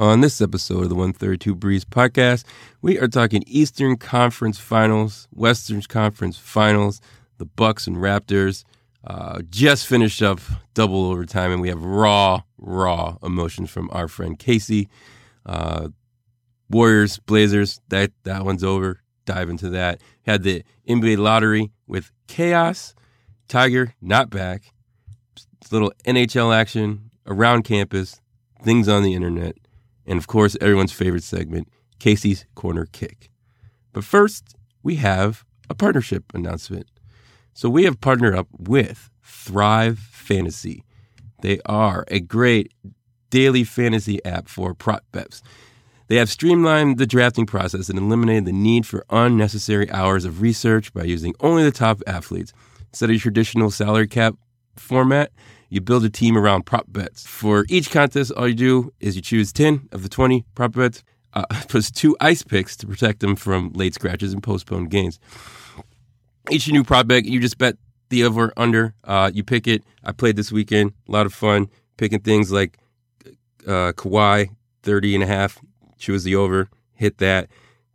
On this episode of the 132 Breeze podcast, we are talking Eastern Conference Finals, Western Conference Finals, the Bucks and Raptors. Uh, just finished up double overtime, and we have raw, raw emotions from our friend Casey. Uh, Warriors, Blazers, that that one's over. Dive into that. Had the NBA lottery with chaos. Tiger not back. Little NHL action around campus. Things on the internet, and of course, everyone's favorite segment, Casey's Corner Kick. But first, we have a partnership announcement. So we have partnered up with Thrive Fantasy. They are a great daily fantasy app for prop bets. They have streamlined the drafting process and eliminated the need for unnecessary hours of research by using only the top athletes. Instead of traditional salary cap format, you build a team around prop bets. For each contest, all you do is you choose 10 of the 20 prop bets, uh, plus two ice picks to protect them from late scratches and postponed games. Each new prop bet, you just bet the over under. Uh, you pick it. I played this weekend. A lot of fun picking things like uh, Kawhi, 30 and a half. Choose the over. Hit that.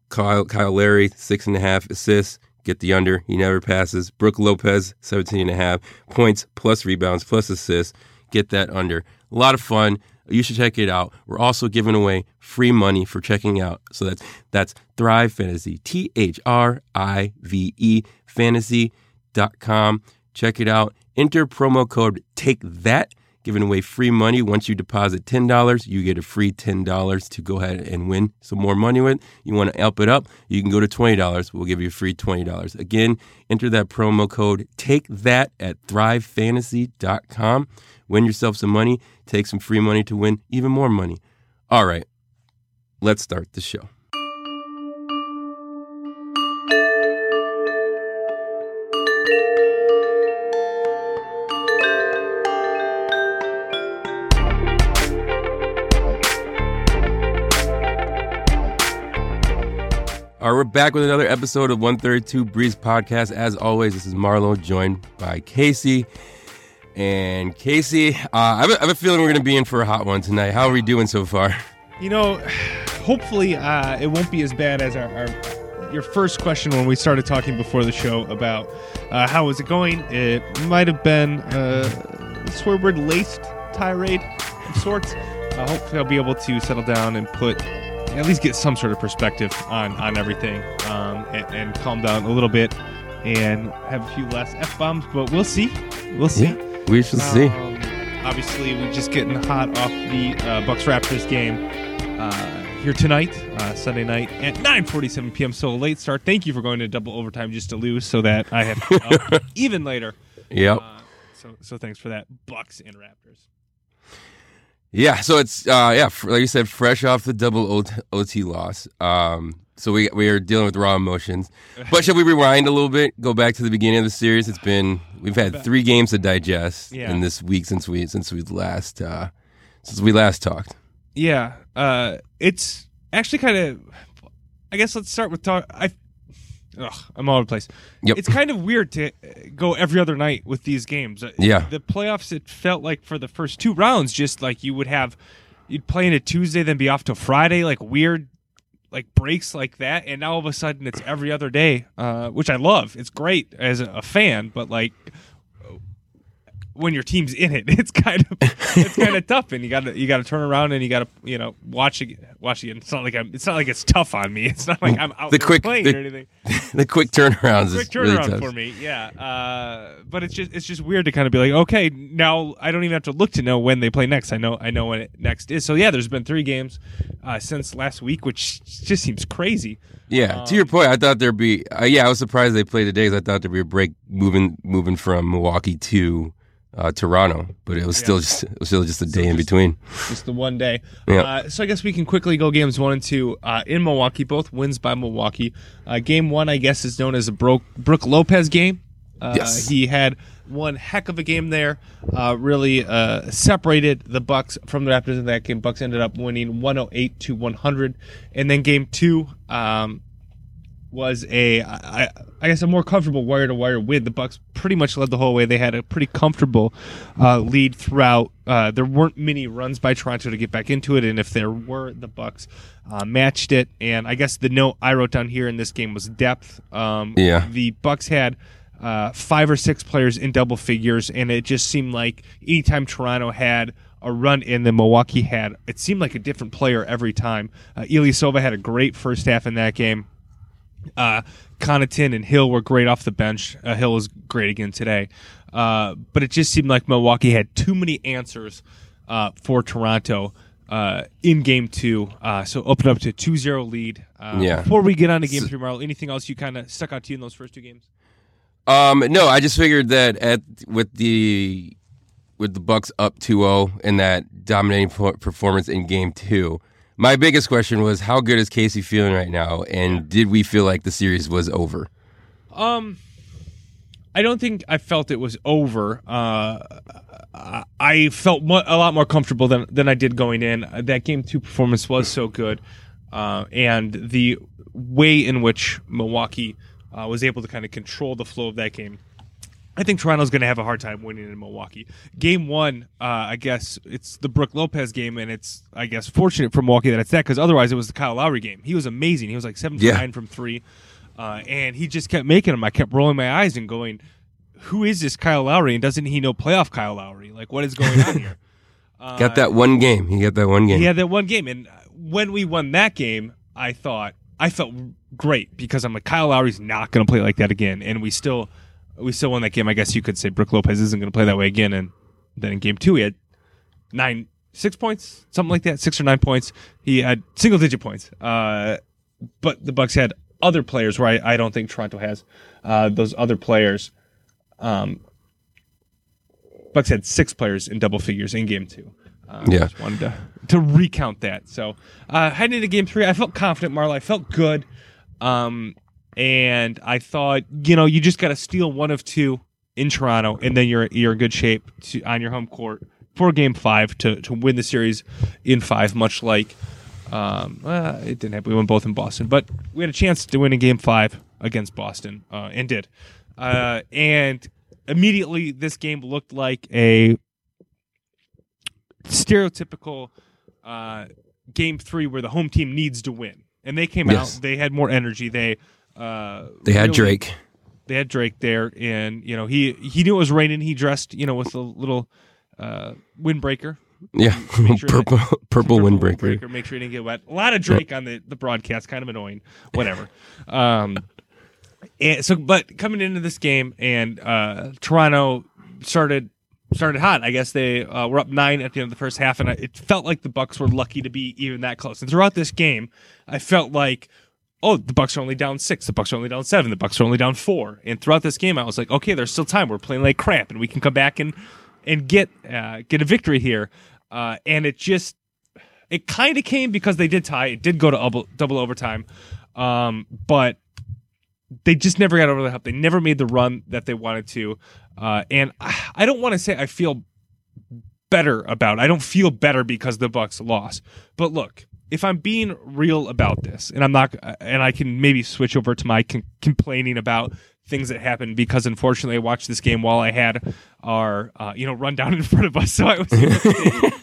Kyle, Kyle Lowry, six and a half assists. Get the under. He never passes. Brook Lopez, 17 and a half. Points plus rebounds plus assists. Get that under. A lot of fun. You should check it out. We're also giving away free money for checking out. So that's that's Thrive Fantasy. T H R I V E fantasy.com. Check it out. Enter promo code take that giving away free money. Once you deposit $10, you get a free $10 to go ahead and win some more money with. You want to help it up, you can go to $20. We'll give you a free $20. Again, enter that promo code take that at thrivefantasy.com. Win yourself some money, take some free money to win even more money. All right, let's start the show. All right, we're back with another episode of 132 Breeze Podcast. As always, this is Marlo, joined by Casey. And Casey, uh, I, have a, I have a feeling we're going to be in for a hot one tonight. How are we doing so far? You know, hopefully uh, it won't be as bad as our, our your first question when we started talking before the show about uh, how was it going. It might have been a swear word laced tirade of sorts. Uh, hopefully, I'll be able to settle down and put at least get some sort of perspective on on everything um, and, and, calm down a little bit and have a few less f bombs. But we'll see. We'll see. Yeah, we shall um, see. Obviously, we're just getting hot off the uh, Bucks Raptors game uh, here tonight, uh, Sunday night at 9:47 p.m. So a late start. Thank you for going to double overtime just to lose, so that I have even later. Yep. Uh, so so thanks for that, Bucks and Raptors. Yeah, so it's uh, yeah, like you said, fresh off the double OT loss. Um, so we we are dealing with raw emotions. But should we rewind a little bit? Go back to the beginning of the series. It's been we've had three games to digest yeah. in this week since we since we last uh, since we last talked. Yeah, uh, it's actually kind of. I guess let's start with talk. I Ugh, I'm all over the place. Yep. It's kind of weird to uh, go every other night with these games. Uh, yeah. The playoffs, it felt like for the first two rounds, just like you would have, you'd play in a Tuesday, then be off to Friday, like weird, like breaks like that. And now all of a sudden it's every other day, uh, which I love. It's great as a fan, but like when your team's in it, it's kind of it's kind of tough, and you got to you got to turn around and you got to you know watch it watch it. It's not like I'm. It's not like it's tough on me. It's not like I'm out the quick playing the, or anything. The quick turnarounds, quick turnaround really for me, yeah. Uh, but it's just it's just weird to kind of be like, okay, now I don't even have to look to know when they play next. I know I know when it next is. So yeah, there's been three games uh, since last week, which just seems crazy. Yeah, um, to your point, I thought there'd be. Uh, yeah, I was surprised they played today. Cause I thought there'd be a break moving moving from Milwaukee to uh, Toronto, but it was still just it was still just a day in between. Just the one day. Yeah. Uh, so I guess we can quickly go games one and two uh, in Milwaukee. Both wins by Milwaukee. Uh, game one, I guess, is known as a Brook, Brooke Lopez game. Uh, yes. He had one heck of a game there. Uh, really separated the Bucks from the Raptors in that game. Bucks ended up winning 108 to 100. And then game two, um, was a, I, I guess, a more comfortable wire to wire win. The Bucks pretty much led the whole way. They had a pretty comfortable uh, lead throughout. Uh, there weren't many runs by Toronto to get back into it, and if there were, the Bucks uh, matched it. And I guess the note I wrote down here in this game was depth. Um, Yeah. the Bucks had uh, five or six players in double figures, and it just seemed like anytime Toronto had a run in, then Milwaukee had it seemed like a different player every time. Uh, Ilyasova had a great first half in that game. Uh, Connaughton and Hill were great off the bench. Uh, Hill was great again today, uh, but it just seemed like Milwaukee had too many answers uh, for Toronto. Uh, in game two, uh, so open up to 2-0 lead. Uh, Yeah. Before we get on to game three, Marl, anything else you kind of stuck out to you in those first two games? Um, no, I just figured that at with the with the Bucks up 2-0 in that dominating performance in game 2. My biggest question was how good is Casey feeling right now and did we feel like the series was over? Um, I don't think I felt it was over. Uh, I- felt mo- a lot more comfortable than than I did going in. That game two performance was so good, uh, and the way in which Milwaukee uh, was able to kind of control the flow of that game. I think Toronto's going to have a hard time winning in Milwaukee. Game one, uh, I guess it's the Brook Lopez game, and it's I guess fortunate for Milwaukee that it's that because otherwise it was the Kyle Lowry game. He was amazing. He was like seven Yeah. nine from three, uh, and he just kept making them. I kept rolling my eyes and going, "Who is this Kyle Lowry? And doesn't he know playoff Kyle Lowry? Like what is going on here?" Uh, got that one game. He got that one game. he had that one game, and when we won that game, I thought I felt great because I'm like Kyle Lowry's not going to play like that again, and we still we still won that game. I guess you could say Brook Lopez isn't going to play that way again, and then in game two he had nine, six points, something like that, six or nine points. He had single digit points, uh, but the Bucks had other players where I, I don't think Toronto has uh, those other players. Um, Bucks had six players in double figures in game two. Uh, Yeah. just wanted to to recount that. So uh, heading into game three, I felt confident, Marla. I felt good, um, and I thought, you know, you just got to steal one of two in Toronto, and then you're you're in good shape to, on your home court for game five to to win the series in five. Much like um, uh, it didn't happen. We won both in Boston, but we had a chance to win in game five against Boston, uh, and did. Uh, and immediately, this game looked like a stereotypical uh, game three where the home team needs to win, and they came Yes. out. They had more energy. They uh, They had really- Drake. They had Drake there, and you know he he knew it was raining. He dressed you know with a little uh, windbreaker, Yeah. Sure that- purple purple windbreaker. Make sure he didn't get wet. A lot of Drake on the, the broadcast, kind of annoying. Whatever. um, and so, but coming into this game, and uh, Toronto started started hot. I guess they uh, were up nine at the end of the first half, and I, it felt like the Bucks were lucky to be even that close. And throughout this game, I felt like. Oh, the Bucks are only down six. The Bucks are only down seven. The Bucks are only down four. And throughout this game, I was like, okay, there's still time. We're playing like crap, and we can come back and and get uh, get a victory here. Uh, and it just it kind of came because they did tie. It did go to double, double overtime, um, but they just never got over the hump. They never made the run that they wanted to. Uh, and I, I don't want to say I feel better about. It. I don't feel better because the Bucks lost. But look, if I'm being real about this, and I'm not, and I can maybe switch over to my con- complaining about things that happened because unfortunately I watched this game while I had our uh, you know rundown in front of us, so I was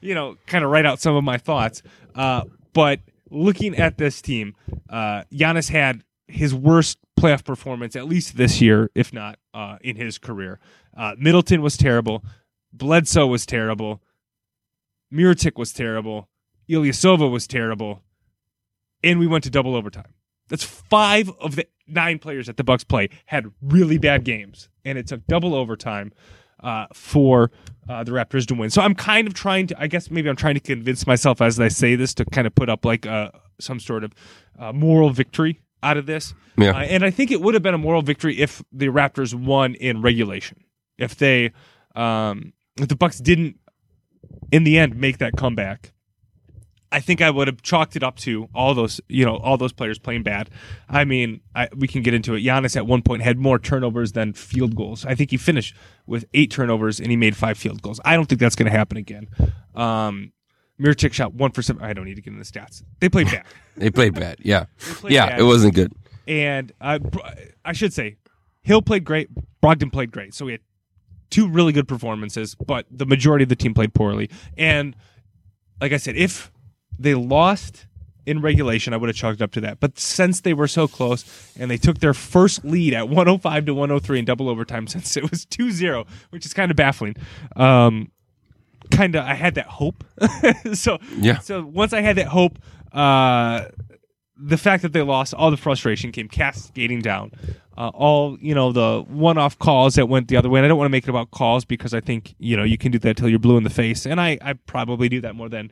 you know kind of write out some of my thoughts. Uh, but looking at this team, uh, Giannis had his worst playoff performance at least this year, if not uh, in his career. Uh, Middleton was terrible. Bledsoe was terrible. Mirotic was terrible. Ilyasova was terrible. And we went to double overtime. That's five of the nine players that the Bucks play had really bad games, and it took double overtime uh, for uh, the Raptors to win. So I'm kind of trying to, I guess maybe I'm trying to convince myself as I say this to kind of put up like uh, some sort of uh, moral victory out of this. Yeah. Uh, and I think it would have been a moral victory if the Raptors won in regulation. If they, um, if the Bucks didn't, in the end, make that comeback. I think I would have chalked it up to all those, you know, all those players playing bad. I mean, I, we can get into it. Giannis at one point had more turnovers than field goals. I think he finished with eight turnovers and he made five field goals. I don't think that's going to happen again. Um, Mirotic shot one for seven. I don't need to get into the stats. They played bad. They played bad. Yeah. played Yeah, bad. it wasn't good. and Br- I should say, Hill played great. Brogdon played great. So we had two really good performances, but the majority of the team played poorly. And like I said, if they lost in regulation, I would have chalked up to that. But since they were so close and they took their first lead at 105 to 103 in double overtime, since it was 2 0, which is kind of baffling. Um, kind of, I had that hope. so, Yeah. so once I had that hope, uh, the fact that they lost, all the frustration came cascading down. Uh, all you know, the one-off calls that went the other way. And I don't want to make it about calls because I think you know you can do that till you're blue in the face, and I, I probably do that more than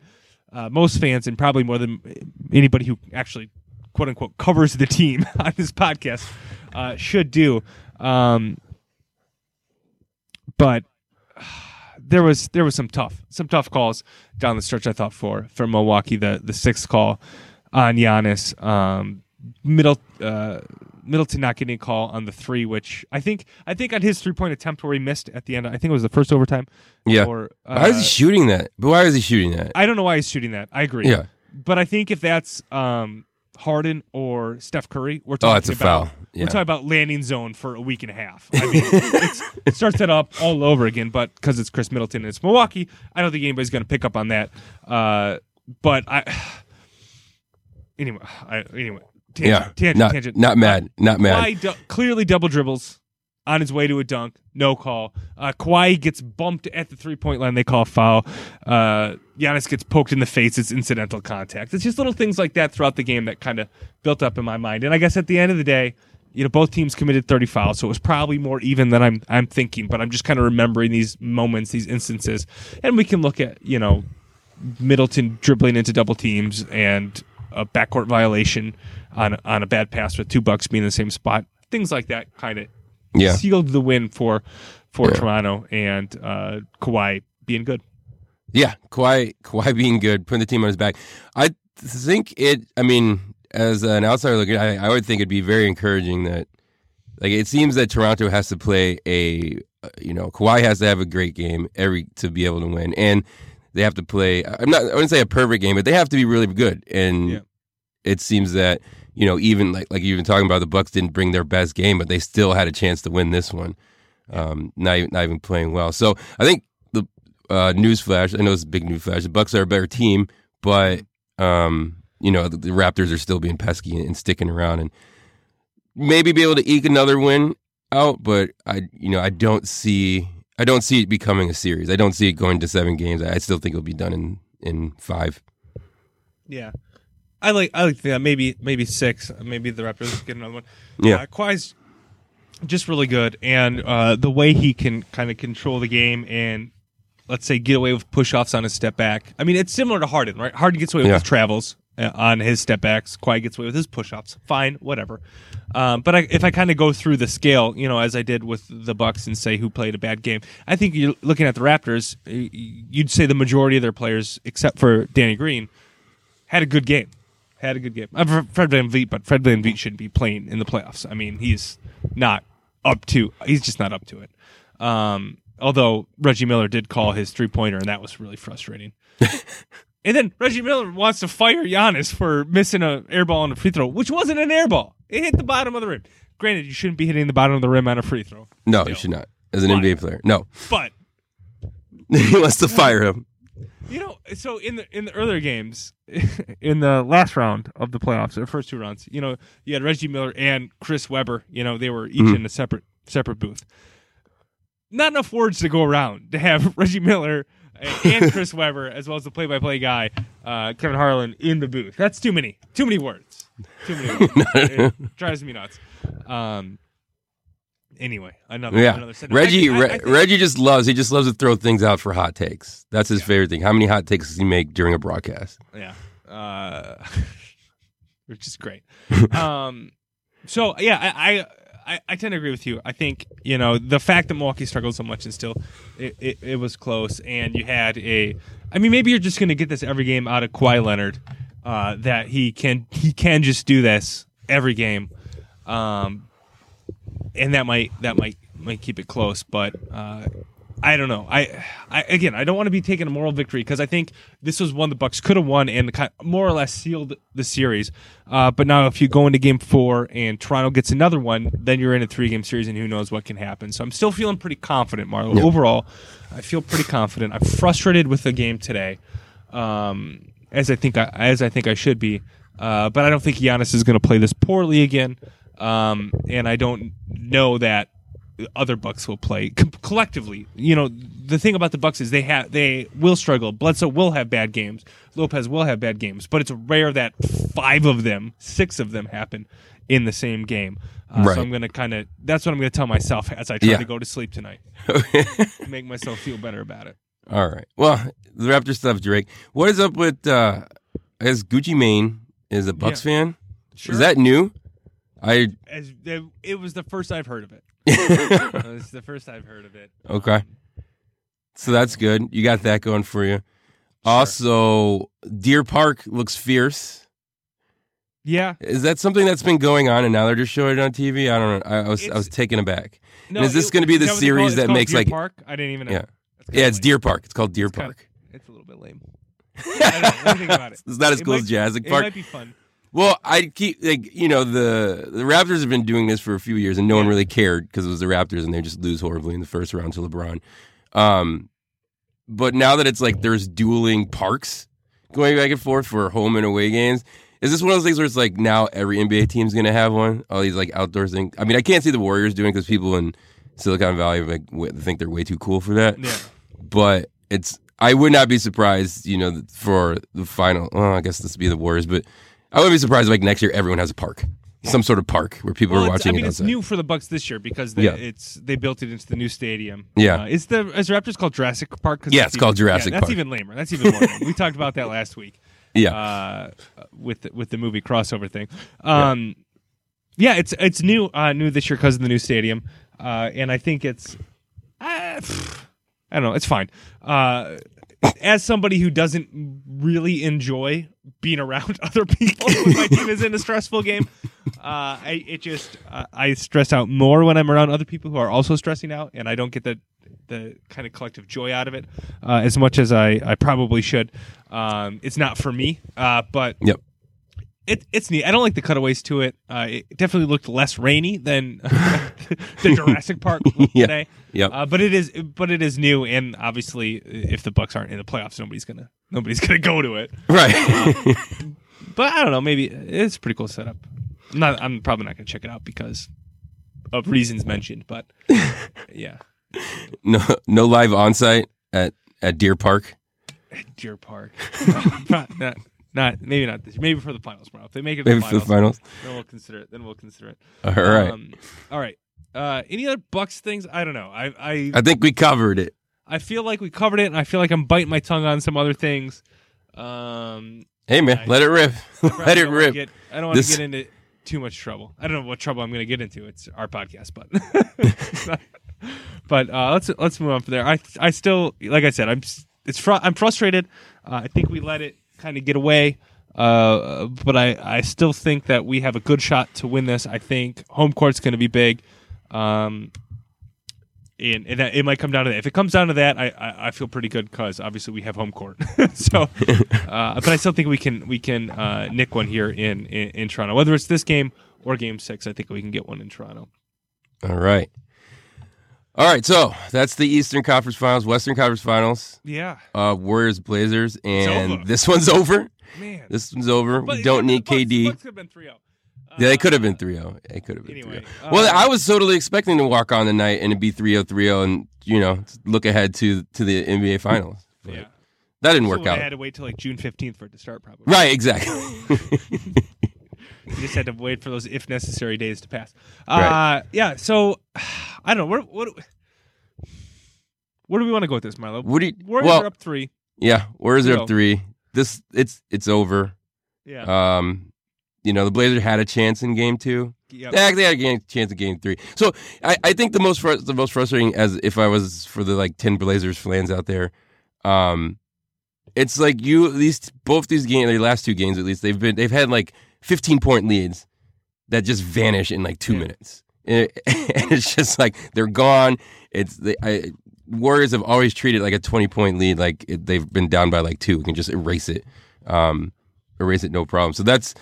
uh, most fans, and probably more than anybody who actually quote unquote covers the team on this podcast uh, should do. Um, but there was there was some tough some tough calls down the stretch. I thought for for Milwaukee, the the sixth call on Giannis, um, middle uh, Middleton not getting a call on the three, which I think I think on his three point attempt where he missed at the end. I think it was the first overtime. Yeah. Or, uh, why is he shooting that? But why is he shooting that? I don't know why he's shooting that. I agree. Yeah. But I think if that's um, Harden or Steph Curry, we're talking Oh, it's a about foul. Yeah. we're talking about landing zone for a week and a half. I mean, it's, it starts that up all over again. But because it's Khris Middleton and it's Milwaukee, I don't think anybody's going to pick up on that. Uh, but I anyway, I, anyway, tangent, yeah. tangent, not, tangent. not mad. Not mad. Kawhi du- clearly double dribbles on his way to a dunk. No call. Uh, Kawhi gets bumped at the three point line. They call a foul. Uh, Giannis gets poked in the face. It's incidental contact. It's just little things like that throughout the game that kind of built up in my mind. And I guess at the end of the day, you know, both teams committed 30 fouls, so it was probably more even than I'm I'm thinking. But I'm just kind of remembering these moments, these instances, and we can look at you know Middleton dribbling into double teams and a backcourt violation on on a bad pass with two bucks being in the same spot. Things like that kind of Yeah. sealed the win for for Yeah. Toronto and uh, Kawhi being good. Yeah, Kawhi, Kawhi being good, putting the team on his back. I think it. I mean, as an outsider looking, I, I would think it'd be very encouraging that, like, it seems that Toronto has to play a, uh, you know, Kawhi has to have a great game every to be able to win, and they have to play. I'm not. I wouldn't say a perfect game, but they have to be really good. And Yeah. it seems that you know, even like like you've been talking about, the Bucks didn't bring their best game, but they still had a chance to win this one. Um, not even, not even playing well. So I think the uh, newsflash. I know it's a big newsflash. The Bucks are a better team, but um, you know the, the Raptors are still being pesky and, and sticking around, and maybe be able to eke another win out. But I, you know, I don't see. I don't see it becoming a series. I don't see it going to seven games. I, still think it'll be done in in five. Yeah, I like I like that. Maybe maybe six. Maybe the Raptors get another one. Yeah. uh, Kawhi's just really good, and uh, the way he can kind of control the game and let's say get away with push offs on his step back. I mean, it's similar to Harden, right? Harden gets away with Yeah. his travels on his step backs. Kawhi gets away with his push offs. Fine, whatever. Um, but I, if I kind of go through the scale, you know, as I did with the Bucks and say who played a bad game, I think you're looking at the Raptors. You'd say the majority of their players, except for Danny Green, had a good game. Had a good game. Uh, Fred VanVleet, but Fred VanVleet shouldn't be playing in the playoffs. I mean, he's not up to. He's just not up to it. Um, although Reggie Miller did call his three pointer, and that was really frustrating. and then Reggie Miller wants to fire Giannis for missing a air ball on a free throw, which wasn't an air ball. It hit the bottom of the rim. Granted, you shouldn't be hitting the bottom of the rim on a free throw, No, Still. you should not. As an Why? NBA player, no. but he wants to fire him. You know, so in the in the earlier games, in the last round of the playoffs, the first two rounds, you know, you had Reggie Miller and Chris Webber. You know, they were each Mhm. in a separate separate booth. Not enough words to go around to have Reggie Miller and Chris Webber, as well as the play-by-play guy uh, Kevin Harlan, in the booth. That's too many. Too many words. Too many. Words. it drives me nuts. Um. Anyway, another Yeah, another. Reggie. I- I- I Reggie just loves. He just loves to throw things out for hot takes. That's his favorite thing. How many hot takes does he make during a broadcast? Yeah. Uh, which is great. um, so yeah, I, I I tend to agree with you. I think you know the fact that Milwaukee struggled so much and still it, it, it was close, and you had a. I mean, maybe you're just going to get this every game out of Kawhi Leonard. Uh, that he can he can just do this every game, um, and that might that might might keep it close. But uh, I don't know. I, I again, I don't want to be taking a moral victory because I think this was one the Bucks could have won and kind more or less sealed the series. Uh, but now, if you go into Game Four and Toronto gets another one, then you're in a three game series, and who knows what can happen. So I'm still feeling pretty confident, Marlo. Overall, I feel pretty confident. I'm frustrated with the game today, um, as I think I, as I think I should be. Uh, but I don't think Giannis is going to play this poorly again, um, and I don't know that other Bucks will play Co- collectively. You know, the thing about the Bucks is they have they will struggle. Bledsoe will have bad games. Lopez will have bad games, but it's rare that five of them, six of them happen in the same game. Uh, Right. So I'm gonna kind of that's what I'm gonna tell myself as I try Yeah. to go to sleep tonight. Make myself feel better about it. All right. Well, the Raptor stuff, Drake. What is up with? uh guess Gucci Mane is a Bucks fan. Sure. Is that new? I As it was the first I've heard of it. It was the first I've heard of it. okay. Um, so that's good. You got that going for you. Also, Deer Park looks fierce. Yeah. Is that something that's been going on and now they're just showing it on TV? I don't know. I, I was I was taken aback. No, is this gonna be the is what they call series that It's makes, Deer like- Park? I didn't even know. Yeah. Yeah, it's lame. Deer Park. It's called Deer It's Park. It's a little bit lame. I don't know. What do you think about it? It's not as It cool might- as Jurassic Park. It might be fun. Well, I keep like you know the the Raptors have been doing this for a few years, and no one really cared because it was the Raptors, and they just lose horribly in the first round to LeBron. Um, but now that it's like there's dueling parks going back and forth for home and away games, is this one of those things where it's like now every NBA team's gonna have one? All these like outdoor things. I mean, I can't see the Warriors doing because people in Silicon Valley like w- think they're way too cool for that. Yeah. But it's I would not be surprised, you know, for the final. Well, I guess this would be the Warriors, but I wouldn't be surprised if, like next year everyone has a park, some sort of park where people Well, are watching I mean, it it's outside. new for the Bucks this year because they, Yeah. it's they built it into the new stadium. Yeah. Uh, is the is Raptors called Jurassic Park? 'Cause Yeah, it's called even- Jurassic yeah, That's even lamer. That's even more. We talked about that last week. yeah, uh, with the, with the movie crossover thing. Um, yeah. it's it's new uh, new this year because of the new stadium, uh, and I think it's uh, I don't know, it's fine. Uh, as somebody who doesn't really enjoy being around other people when my team is in a stressful game, uh, I it just uh, I stress out more when I'm around other people who are also stressing out, and I don't get the the kind of collective joy out of it uh, as much as I, I probably should. Um, it's not for me, uh, but yep. It, it's neat. I don't like the cutaways to it. Uh, it definitely looked less rainy than the Jurassic Park looked Yeah. today. Yep. Uh, but it is, but it is new, and obviously, if the Bucks aren't in the playoffs, nobody's gonna nobody's gonna go to it. Right. But I don't know. Maybe it's a pretty cool setup. I'm not. I'm probably not gonna check it out because of reasons mentioned. But yeah, no, no live on site at at Deer Park. At Deer Park. not, not, not maybe not this. Maybe for the finals, bro. If they make it Maybe the for the finals, finals. then we'll consider it. Then we'll consider it. All right. Um, all right. Uh, any other Bucks things? I don't know. I I I think we covered it. I feel like we covered it, and I feel like I'm biting my tongue on some other things. Um, Hey man, I- let it rip. let it rip. Get, I don't want This- to get into too much trouble. I don't know what trouble I'm going to get into. It's our podcast, but but uh, let's let's move on from there. I I still like I said I'm it's fr- I'm frustrated. Uh, I think we let it kind of get away. Uh, but I, I still think that we have a good shot to win this. I think home court's going to be big. Um, and, and it might come down to that. If it comes down to that, I, I, I feel pretty good because obviously we have home court. so, uh, but I still think we can we can uh, nick one here in, in in Toronto. Whether it's this game or Game Six, I think we can get one in Toronto. All right. All right, so that's the Eastern Conference Finals, Western Conference Finals, Yeah, uh, Warriors, Blazers, and this one's over. man. This one's over. But we don't the need Bucks- KD. Bucks could have been 3-0. Yeah, they could have Uh, been 3-0. It could have been Anyway, 3-0. Well, uh, I was totally expecting to walk on the night and it'd be 3-0, 3-0 and, you know, look ahead to to the NBA Finals. But Yeah, That didn't So work out. I had to wait till like June fifteenth for it to start. Probably Right, exactly. You just had to wait for those if necessary days to pass. Right. Uh, yeah. So I don't know. What what where do we want to go with this, Milo? what do you, Warriors well, are up three. yeah, Warriors are up 3. This it's it's over. Yeah. Um you know, the Blazers had a chance in game 2. yep. They actually had a game, chance in game 3. So, I, I think the most fr- the most frustrating as if I was for the like 10 Blazers fans out there um it's like you at least both these games, their last two games at least, they've been they've had like 15 point leads that just vanish in like two Yeah. minutes, and, it- and it's just like they're gone. It's they, I Warriors have always treated like a 20 point lead like it, they've been down by like two. We can just erase it, um, erase it no problem. So that's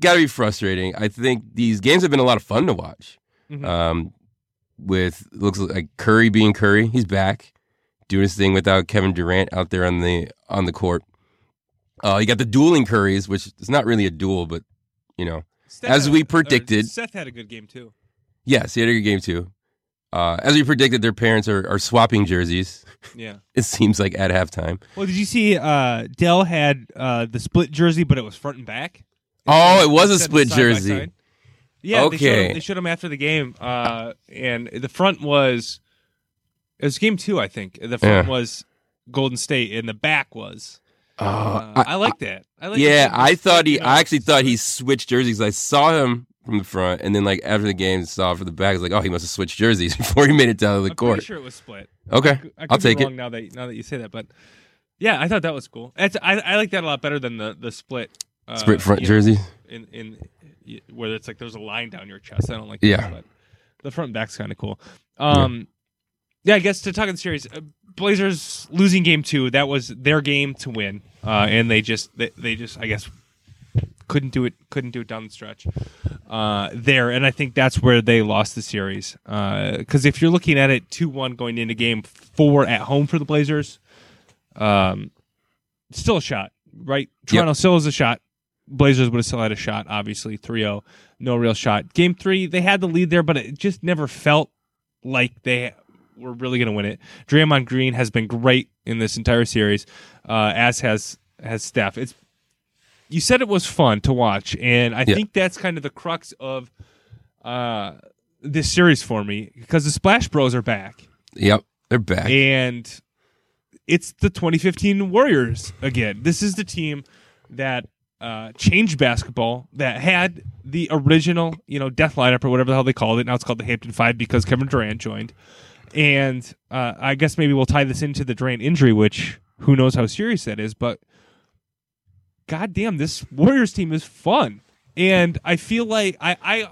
got to be frustrating. I think these games have been a lot of fun to watch. Mhm. Um, with looks like Curry being Curry, he's back doing his thing without Kevin Durant out there on the on the court. Uh, you got the dueling Currys, which is not really a duel, but you know, Steph as we or predicted- Seth had a good game too. yes, he had a good game too. Uh, as we predicted, their parents are, are swapping jerseys. Yeah. It seems like at halftime. Well, did you see uh, Dell had uh, the split jersey, but it was front and back? Oh, it was a split side jersey. side. Yeah, they showed, Okay. him, they showed him after the game, uh, and the front was it was game two, I think. The front Yeah. was Golden State, and the back was. Oh, Uh, I- I, like that. I like yeah, that. I thought he. I actually thought he switched jerseys. I saw him from the front, and then like after the game, saw from the back. I was like, oh, he must have switched jerseys before he made it down to the I'm court. pretty sure it was split. Okay, I could I'll be take it. Now that now that you say that, but yeah, I thought that was cool. It's, I I like that a lot better than the the split uh, Split front you know, jersey. in in where it's like there's a line down your chest. I don't like Yeah. that, but the front and back's kind of cool. Um, yeah. I guess to talk in the series, uh, Blazers losing game two. That was their game to win, uh, and they just they, they just I guess couldn't do it couldn't do it down the stretch uh, there, and I think that's where they lost the series. Because if you're looking at it two one going into game four at home for the Blazers, um, still a shot, right? Toronto still has a shot. Blazers would have still had a shot, obviously 3-0, no real shot. Game three, they had the lead there, but it just never felt like they were really going to win it. Draymond Green has been great in this entire series, uh, as has has Steph. It's you said it was fun to watch, and I Yeah. think that's kind of the crux of uh, this series for me because the Splash Bros are back Yep, they're back. and it's the 2015 Warriors again. This is the team that uh, changed basketball, that had the original, you know, death lineup or whatever the hell they called it. Now it's called the Hampton Five because Kevin Durant joined. And uh, I guess maybe we'll tie this into the Durant injury, which who knows how serious that is, but goddamn, this Warriors team is fun. And I feel like I, I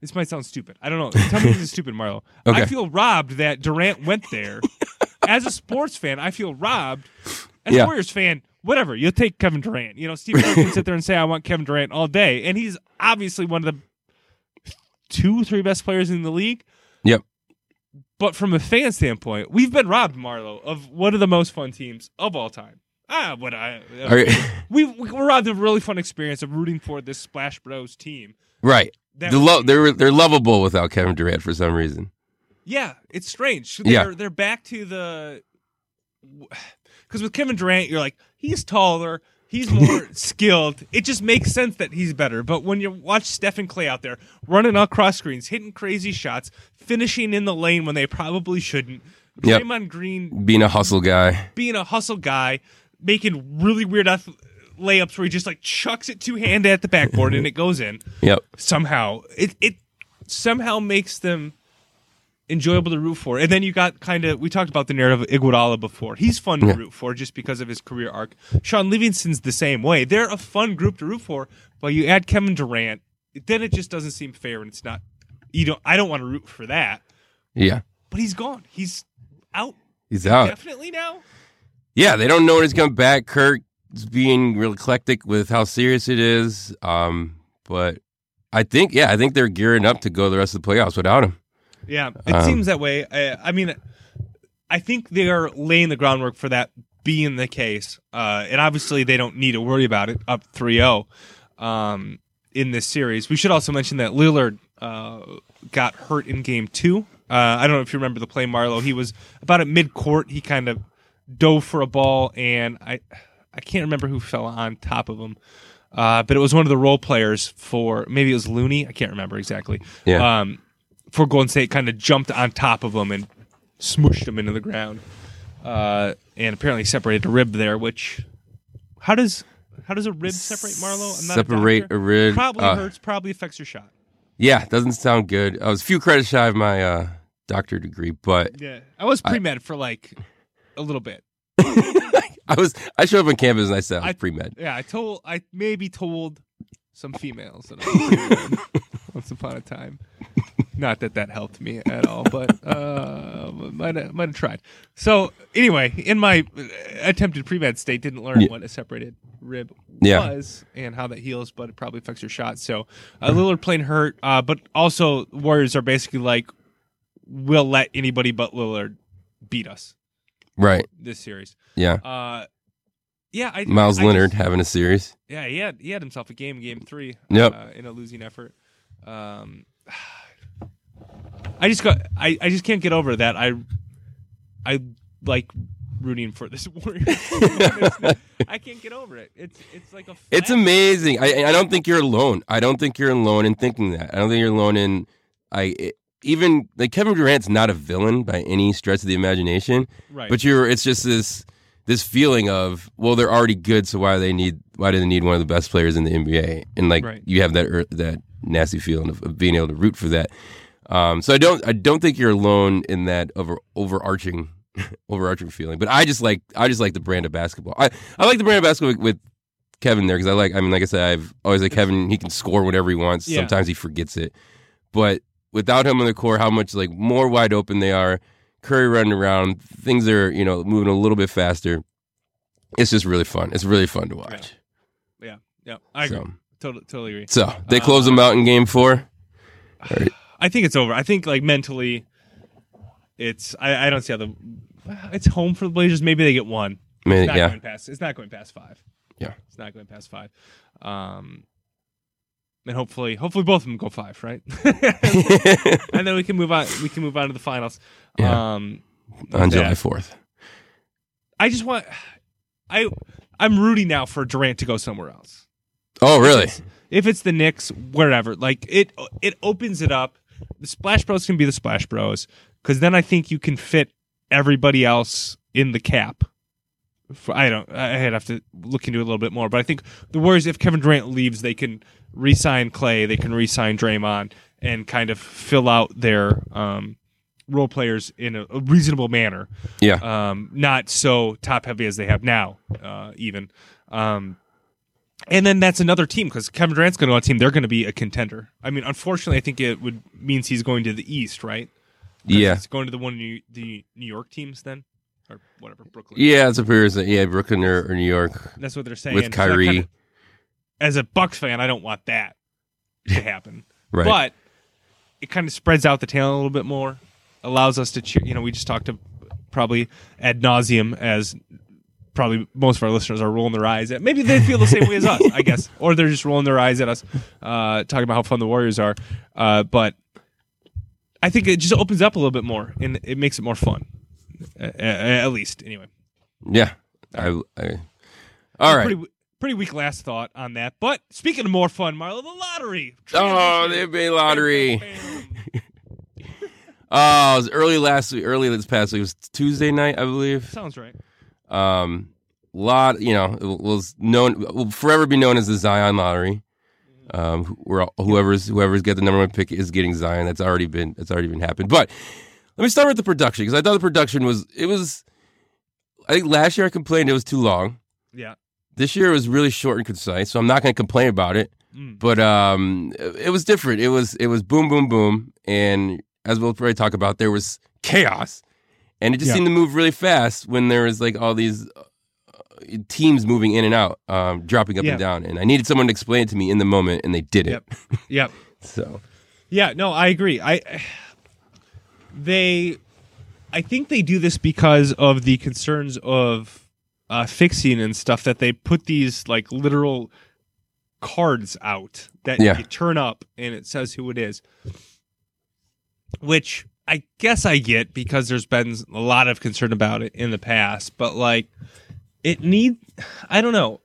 this might sound stupid. I don't know. Tell me this is stupid, Marlo. Okay. I feel robbed that Durant went there. As a sports fan, I feel robbed. As Yeah. a Warriors fan, whatever. You'll take Kevin Durant. You know, Steve can sit there and say, I want Kevin Durant all day. And he's obviously one of the two, three best players in the league. Yep. But from a fan standpoint, we've been robbed, Marlo, of one of the most fun teams of all time. Ah, what I we we we're robbed of a really fun experience of rooting for this Splash Bros team. right. That The was- lo- they're they're lovable without Kevin Durant for some reason. Yeah, it's strange. Yeah. They're, they're back to the because with Kevin Durant, you're like he's taller, he's more skilled. It just makes sense that he's better. But when you watch Stephen Clay out there running across screens, hitting crazy shots, finishing in the lane when they probably shouldn't, Yep. Draymond Green Being a hustle guy. being a hustle guy, making really weird ath- layups where he just like chucks it two handed at the backboard and it goes in Yep. somehow it it somehow makes them enjoyable to root for. And then you got kind of we talked about the narrative of Iguodala before. He's fun to Yeah. root for just because of his career arc. Shaun Livingston's the same way. They're a fun group to root for, but you add Kevin Durant, then it just doesn't seem fair and it's not you don't I don't want to root for that. Yeah. But he's gone. He's out He's out. definitely now. Yeah, they don't know when he's coming back. Kirk's being real eclectic with how serious it is. Um, but I think, yeah, I think they're gearing up to go the rest of the playoffs without him. Yeah, it Um, seems that way. I, I mean, I think they are laying the groundwork for that being the case. Uh, and obviously, they don't need to worry about it up 3 0 um, in this series. We should also mention that Lillard uh, got hurt in game two. Uh, I don't know if you remember the play, Marlo. He was about at mid court. He kind of dove for a ball, and I, I can't remember who fell on top of him. Uh, but it was one of the role players for maybe it was Looney. I can't remember exactly. Yeah. Um, for Golden State, kind of jumped on top of him and smooshed him into the ground, uh, and apparently separated a rib there. Which, how does how does a rib separate, Marlo? I'm not Separate a, a rib. Probably uh, hurts. Probably affects your shot. Yeah, doesn't sound good. I was a few credits shy of my uh, doctor degree, but Yeah, I was pre med for like a little bit. I was I showed up on campus and I said I was pre med. Yeah, I told I maybe told some females that I was pre-med once upon a time. Not that that helped me at all, but uh, might have, might have tried. So anyway, in my attempted pre-med state, didn't learn Yeah. what a separated rib Yeah. was and how that heals, but it probably affects your shot. So uh, Lillard playing hurt, uh, but also Warriors are basically like, we'll let anybody but Lillard beat us Right. this series. Yeah. Uh, yeah, I, Meyers I Leonard just- having a series. yeah, he had he had himself a game, game three. Yep. Uh, in a losing effort. Um, I just got I, I just can't get over that. I I like rooting for this Warriors. team. I can't get over it. It's it's like a It's amazing. I I don't think you're alone. I don't think you're alone in thinking that. I don't think you're alone in I it- even like Kevin Durant's not a villain by any stretch of the imagination. right. But you're it's just this this feeling of well they're already good so why do they need why do they need one of the best players in the NBA and like Right. you have that that nasty feeling of, of being able to root for that. Um, so I don't I don't think you're alone in that over overarching overarching feeling. But I just like I just like the brand of basketball. I, I like the brand of basketball with, with Kevin there because I like I mean like I said I've always like Kevin he can score whenever he wants. Yeah. Sometimes he forgets it, but without him on the court, how much like more wide open they are. Curry running around, things are you know moving a little bit faster. It's just really fun. It's really fun to watch. yeah, yeah, I agree. Totally, totally agree. so they close them out in game four. I think it's over. I think like mentally, it's I, I don't see how the it's home for the Blazers. Maybe they get one. I mean, It's not yeah, going past. It's not going past five. Yeah. it's not going past five. Um, and hopefully, hopefully both of them go five, right? and then we can move on. We can move on to the finals. Yeah. Um, on July fourth. I just want. I I'm rooting now for Durant to go somewhere else. Oh, really? If it's, if it's the Knicks, wherever, like it, it opens it up. The Splash Bros can be the Splash Bros because then I think you can fit everybody else in the cap. For, I don't. I'd have to look into it a little bit more, but I think the Warriors, if Kevin Durant leaves, they can re-sign Clay, they can re-sign Draymond, and kind of fill out their um, role players in a, a reasonable manner Yeah. um, not so top heavy as they have now, uh, even. Um, and then that's another team because Kevin Durant's going to go on a team. They're going to be a contender. I mean, unfortunately, I think it would means he's going to the East, right? Yeah. he's going to the one New, the New York teams then, or whatever Brooklyn. Yeah, it's appears that yeah, Brooklyn or, or New York that's what they're saying with So Kyrie. kinda- as a Bucks fan, I don't want that to happen. right. But it kind of spreads out the talent a little bit more, allows us to cheer. You know, we just talked to probably ad nauseum as probably most of our listeners are rolling their eyes at. Maybe they feel the same way as us, I guess, or they're just rolling their eyes at us, uh, talking about how fun the Warriors are. Uh, but I think it just opens up a little bit more and it makes it more fun, A- a- at least anyway. yeah. I, I, all right. Pretty, pretty weak last thought on that. But speaking of more fun, Marlo, the lottery. Oh, the NBA lottery. Oh, it was early last week. Early this past week. It was Tuesday night, I believe. Sounds right. Um, lot, you know, it was known will forever be known as the Zion lottery. Um, where whoever's whoever's got the number one pick is getting Zion. That's already been that's already been happened. But let me start with the production because I thought the production was it was. I think last year I complained it was too long. Yeah. This year it was really short and concise, so I'm not going to complain about it. Mm. But um, it it was different. It was it was boom, boom, boom, and as we'll probably talk about, there was chaos, and it just Yeah. seemed to move really fast when there was like all these uh, teams moving in and out, um, dropping up Yeah. and down, and I needed someone to explain it to me in the moment, and they did it. Yep. Yep. So Yeah, no, I agree. I they I think they do this because of the concerns of uh, fixing and stuff that they put these like literal cards out that Yeah. you turn up and it says who it is. Which I guess I get because there's been a lot of concern about it in the past, but like it need I don't know.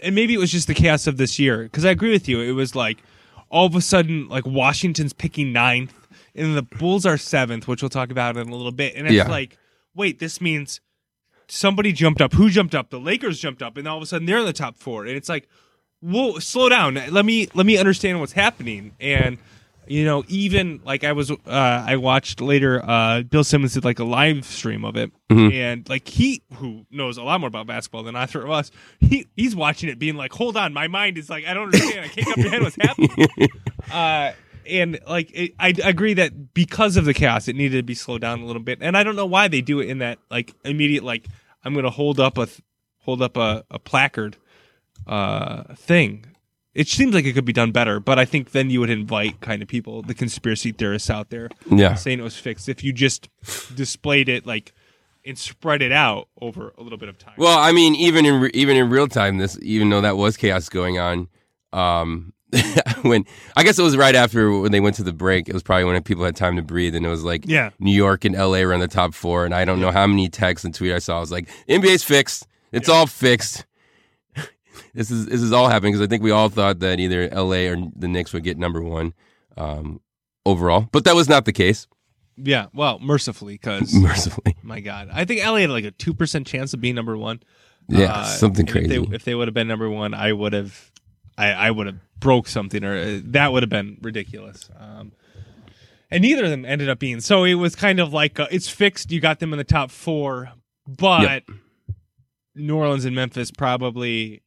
And maybe it was just the chaos of this year because I agree with you. It was like all of a sudden like Washington's picking ninth and the Bulls are seventh, which we'll talk about in a little bit. And it's Yeah. like, wait, this means somebody jumped up. Who jumped up? The Lakers jumped up, and all of a sudden they're in the top four. And it's like, whoa, slow down. Let me let me understand what's happening. And you know, even like I was, uh, I watched later. Uh, Bill Simmons did like a live stream of it, Mhm. and like he, who knows a lot more about basketball than either of us, he he's watching it, being like, "Hold on, my mind is like, I don't understand. I can't comprehend what's happening." uh, and like it, I I agree that because of the chaos, it needed to be slowed down a little bit. And I don't know why they do it in that like immediate like I'm gonna hold up a th- hold up a, a placard uh thing. It seems like it could be done better, but I think then you would invite kind of people, the conspiracy theorists out there, Yeah. saying it was fixed. If you just displayed it like and spread it out over a little bit of time. Well, I mean, even in re- even in real time, this even though that was chaos going on, um, when I guess it was right after when they went to the break, it was probably when people had time to breathe, and it was like Yeah. New York and L.A. were in the top four, and I don't know how many texts and tweets I saw. I was like, NBA's fixed, it's all fixed. This is this is all happening because I think we all thought that either L.A. or the Knicks would get number one um, overall, but that was not the case. yeah, well, mercifully, because Mercifully, my God, I think LA had like a two percent chance of being number one. yeah, Uh, something and if crazy. they, if they would have been number one, I would have, I, I would have broke something, or uh, that would have been ridiculous. Um, and neither of them ended up being. So it was kind of like uh, it's fixed. You got them in the top four, but New Orleans and Memphis probably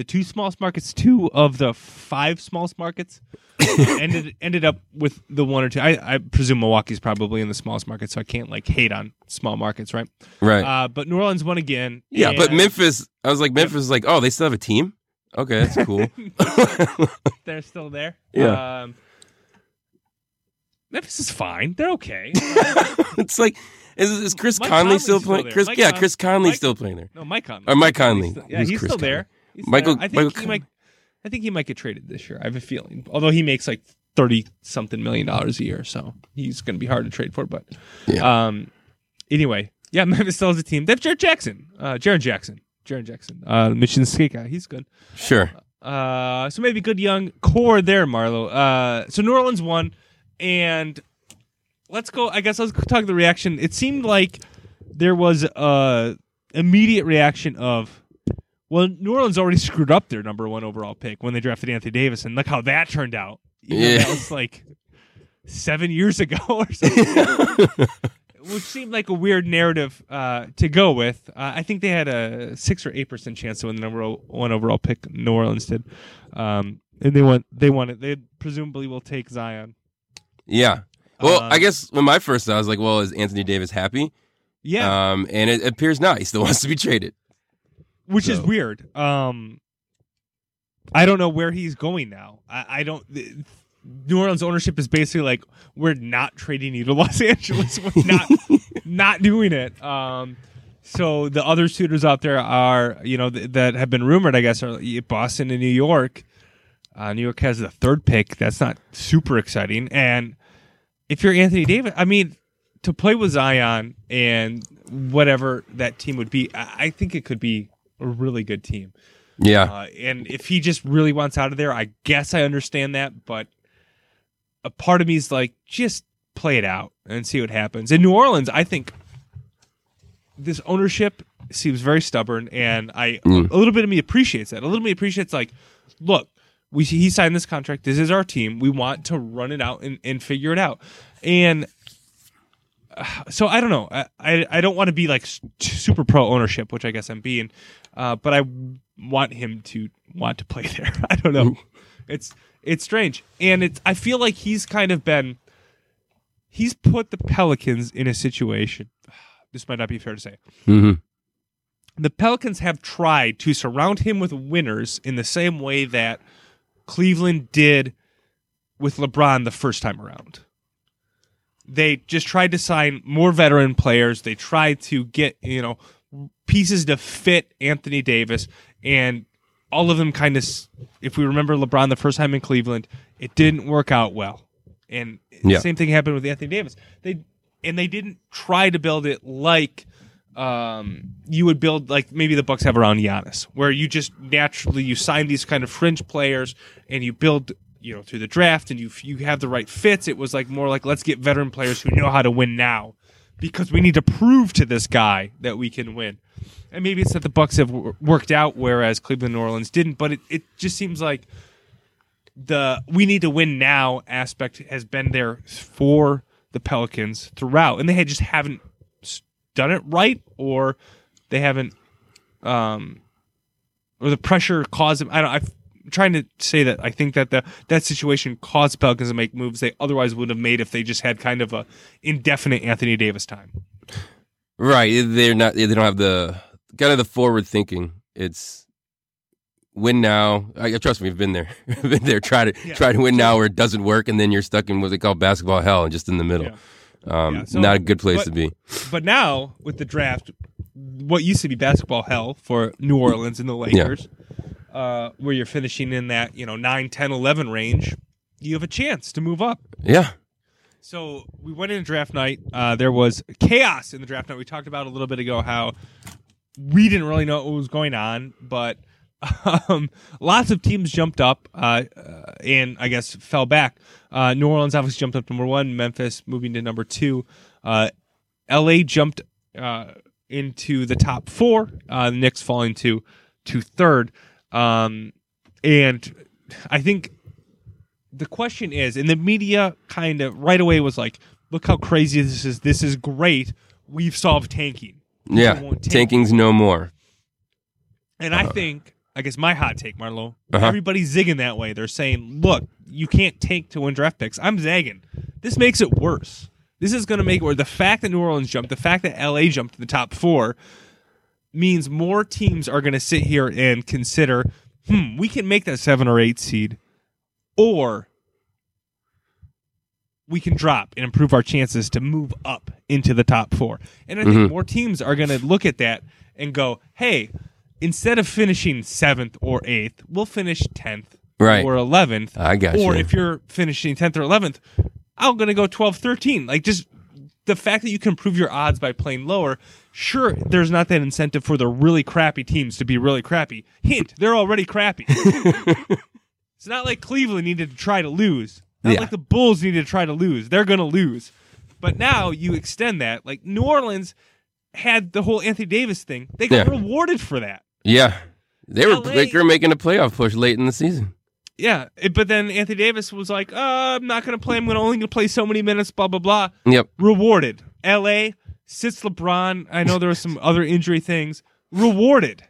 the two smallest markets, two of the five smallest markets. ended ended up with the one or two. I, I presume Milwaukee's probably in the smallest market, so I can't like hate on small markets, right? right? Uh, but New Orleans won again. Yeah, but Memphis, I was like, Memphis is like, oh, they still have a team? Okay, that's cool. they're still there. Yeah. Um, Memphis is fine. They're okay. it's like, is, is Chris Mike Conley Conley's still still playing? there. Chris, Mike yeah, Chris Conley's Mike- still playing there. no, Mike Conley. Or Mike Conley. He's still- yeah, he's Chris still there. He's Michael-. I think Michael he might. I think he might get traded this year. I have a feeling. Although he makes like thirty something million dollars a year, so he's going to be hard to trade for. But Yeah. um, anyway, yeah, Memphis still has a team. They have Jaren Jackson, uh, Jaren Jackson, Jaren Jackson, uh, Michigan State guy. He's good. Sure. Uh, so maybe good young core there, Marlo. Uh, so New Orleans won, and let's go. I guess let's talk the reaction. It seemed like there was a immediate reaction of, well, New Orleans already screwed up their number one overall pick when they drafted Anthony Davis, and look how that turned out. Yeah. that was like seven years ago or something. Which seemed like a weird narrative uh, to go with. Uh, I think they had a six or eight percent chance to win the number one overall pick. New Orleans did, um, and they want They want it. They presumably will take Zion. Yeah. Well, Um, I guess when my first thought, I was like, well, is Anthony Davis happy? Yeah, Um, and it appears not. He still wants to be traded. Which is weird. Um, I don't know where he's going now. I, I don't. th- New Orleans ownership is basically like, we're not trading you to Los Angeles. We're not not doing it. Um, so the other suitors out there are, you know, th- that have been rumored, I guess, are Boston and New York. Uh, New York has the third pick. That's not super exciting. And if you're Anthony Davis, I mean, to play with Zion and whatever that team would be, I, I think it could be a really good team. Yeah. Uh, and if he just really wants out of there, I guess I understand that. But a part of me is like, just play it out and see what happens. In New Orleans, I think this ownership seems very stubborn, and I Mm. a little bit of me appreciates that. A little bit of me appreciates like, look, we he signed this contract. This is our team. We want to run it out and, and figure it out. And uh, so I don't know. I I, I don't want to be like super pro ownership, which I guess I'm being, uh, but I want him to want to play there. I don't know. It's it's strange, and it's I feel like he's kind of been he's put the Pelicans in a situation. This might not be fair to say. hmm The Pelicans have tried to surround him with winners in the same way that Cleveland did with LeBron the first time around. They just tried to sign more veteran players. They tried to get, you know, pieces to fit Anthony Davis and all of them kind of if we remember LeBron the first time in Cleveland, it didn't work out well. And Yeah. the same thing happened with Anthony Davis. They and they didn't try to build it like um, you would build like maybe the Bucks have around Giannis, where you just naturally you sign these kind of fringe players and you build you know through the draft and you you have the right fits. It was like more like let's get veteran players who know how to win now because we need to prove to this guy that we can win. And maybe it's that the Bucks have worked out, whereas Cleveland New Orleans didn't. But it, it just seems like the we need to win now aspect has been there for the Pelicans throughout, and they just haven't done it right, or they haven't, um, or the pressure caused them. I don't. I trying to say that I think that the that situation caused Pelicans to make moves they otherwise would have made if they just had kind of a indefinite Anthony Davis time. Right. They're not. They don't have the kind of the forward thinking. It's win now. I trust me. We've been there. been there. Try to Yeah. try to win now where it doesn't work, and then you're stuck in what they call basketball hell, and just in the middle. Yeah. Um, Yeah, so- not a good place but- to be. But now with the draft, what used to be basketball hell for New Orleans and the Lakers, uh, where you're finishing in that you know 9, 10, 11 range, you have a chance to move up. Yeah. So we went into draft night. Uh, there was chaos in the draft night. We talked about a little bit ago how we didn't really know what was going on, but um, lots of teams jumped up uh, and I guess fell back. Uh, New Orleans obviously jumped up to number one. Memphis moving to number two. Uh, L.A. jumped uh, into the top four. Uh, the Knicks falling to to third. Um, and I think the question is, and the media kind of right away was like, "Look how crazy this is! This is great. We've solved tanking." Yeah. tank. Tanking's no more. And I think, I guess my hot take, Marlo, Uh-huh. everybody's zigging that way. They're saying, "Look, you can't tank to win draft picks." I'm zagging. This makes it worse. This is going to make it where the fact that New Orleans jumped, the fact that LA jumped to the top four, means more teams are going to sit here and consider, hmm, we can make that seven or eight seed, or we can drop and improve our chances to move up into the top four. And I think more teams are going to look at that and go, hey, instead of finishing seventh or eighth, we'll finish 10th Right. or 11th. I got Or you. if you're finishing 10th or 11th, I'm going to go 12, 13. Like just the fact that you can improve your odds by playing lower, sure, there's not that incentive for the really crappy teams to be really crappy. Hint, they're already crappy. it's not like Cleveland needed to try to lose. Not Yeah. like the Bulls needed to try to lose. They're going to lose. But now you extend that. Like New Orleans had the whole Anthony Davis thing. They got Yeah. rewarded for that. Yeah. They were LA they were making a playoff push late in the season. Yeah, it- but then Anthony Davis was like, uh, "I'm not going to play. I'm gonna, only going to play so many minutes." Blah blah blah. Yep. Rewarded. L.A. sits LeBron. I know there were some other injury things. Rewarded.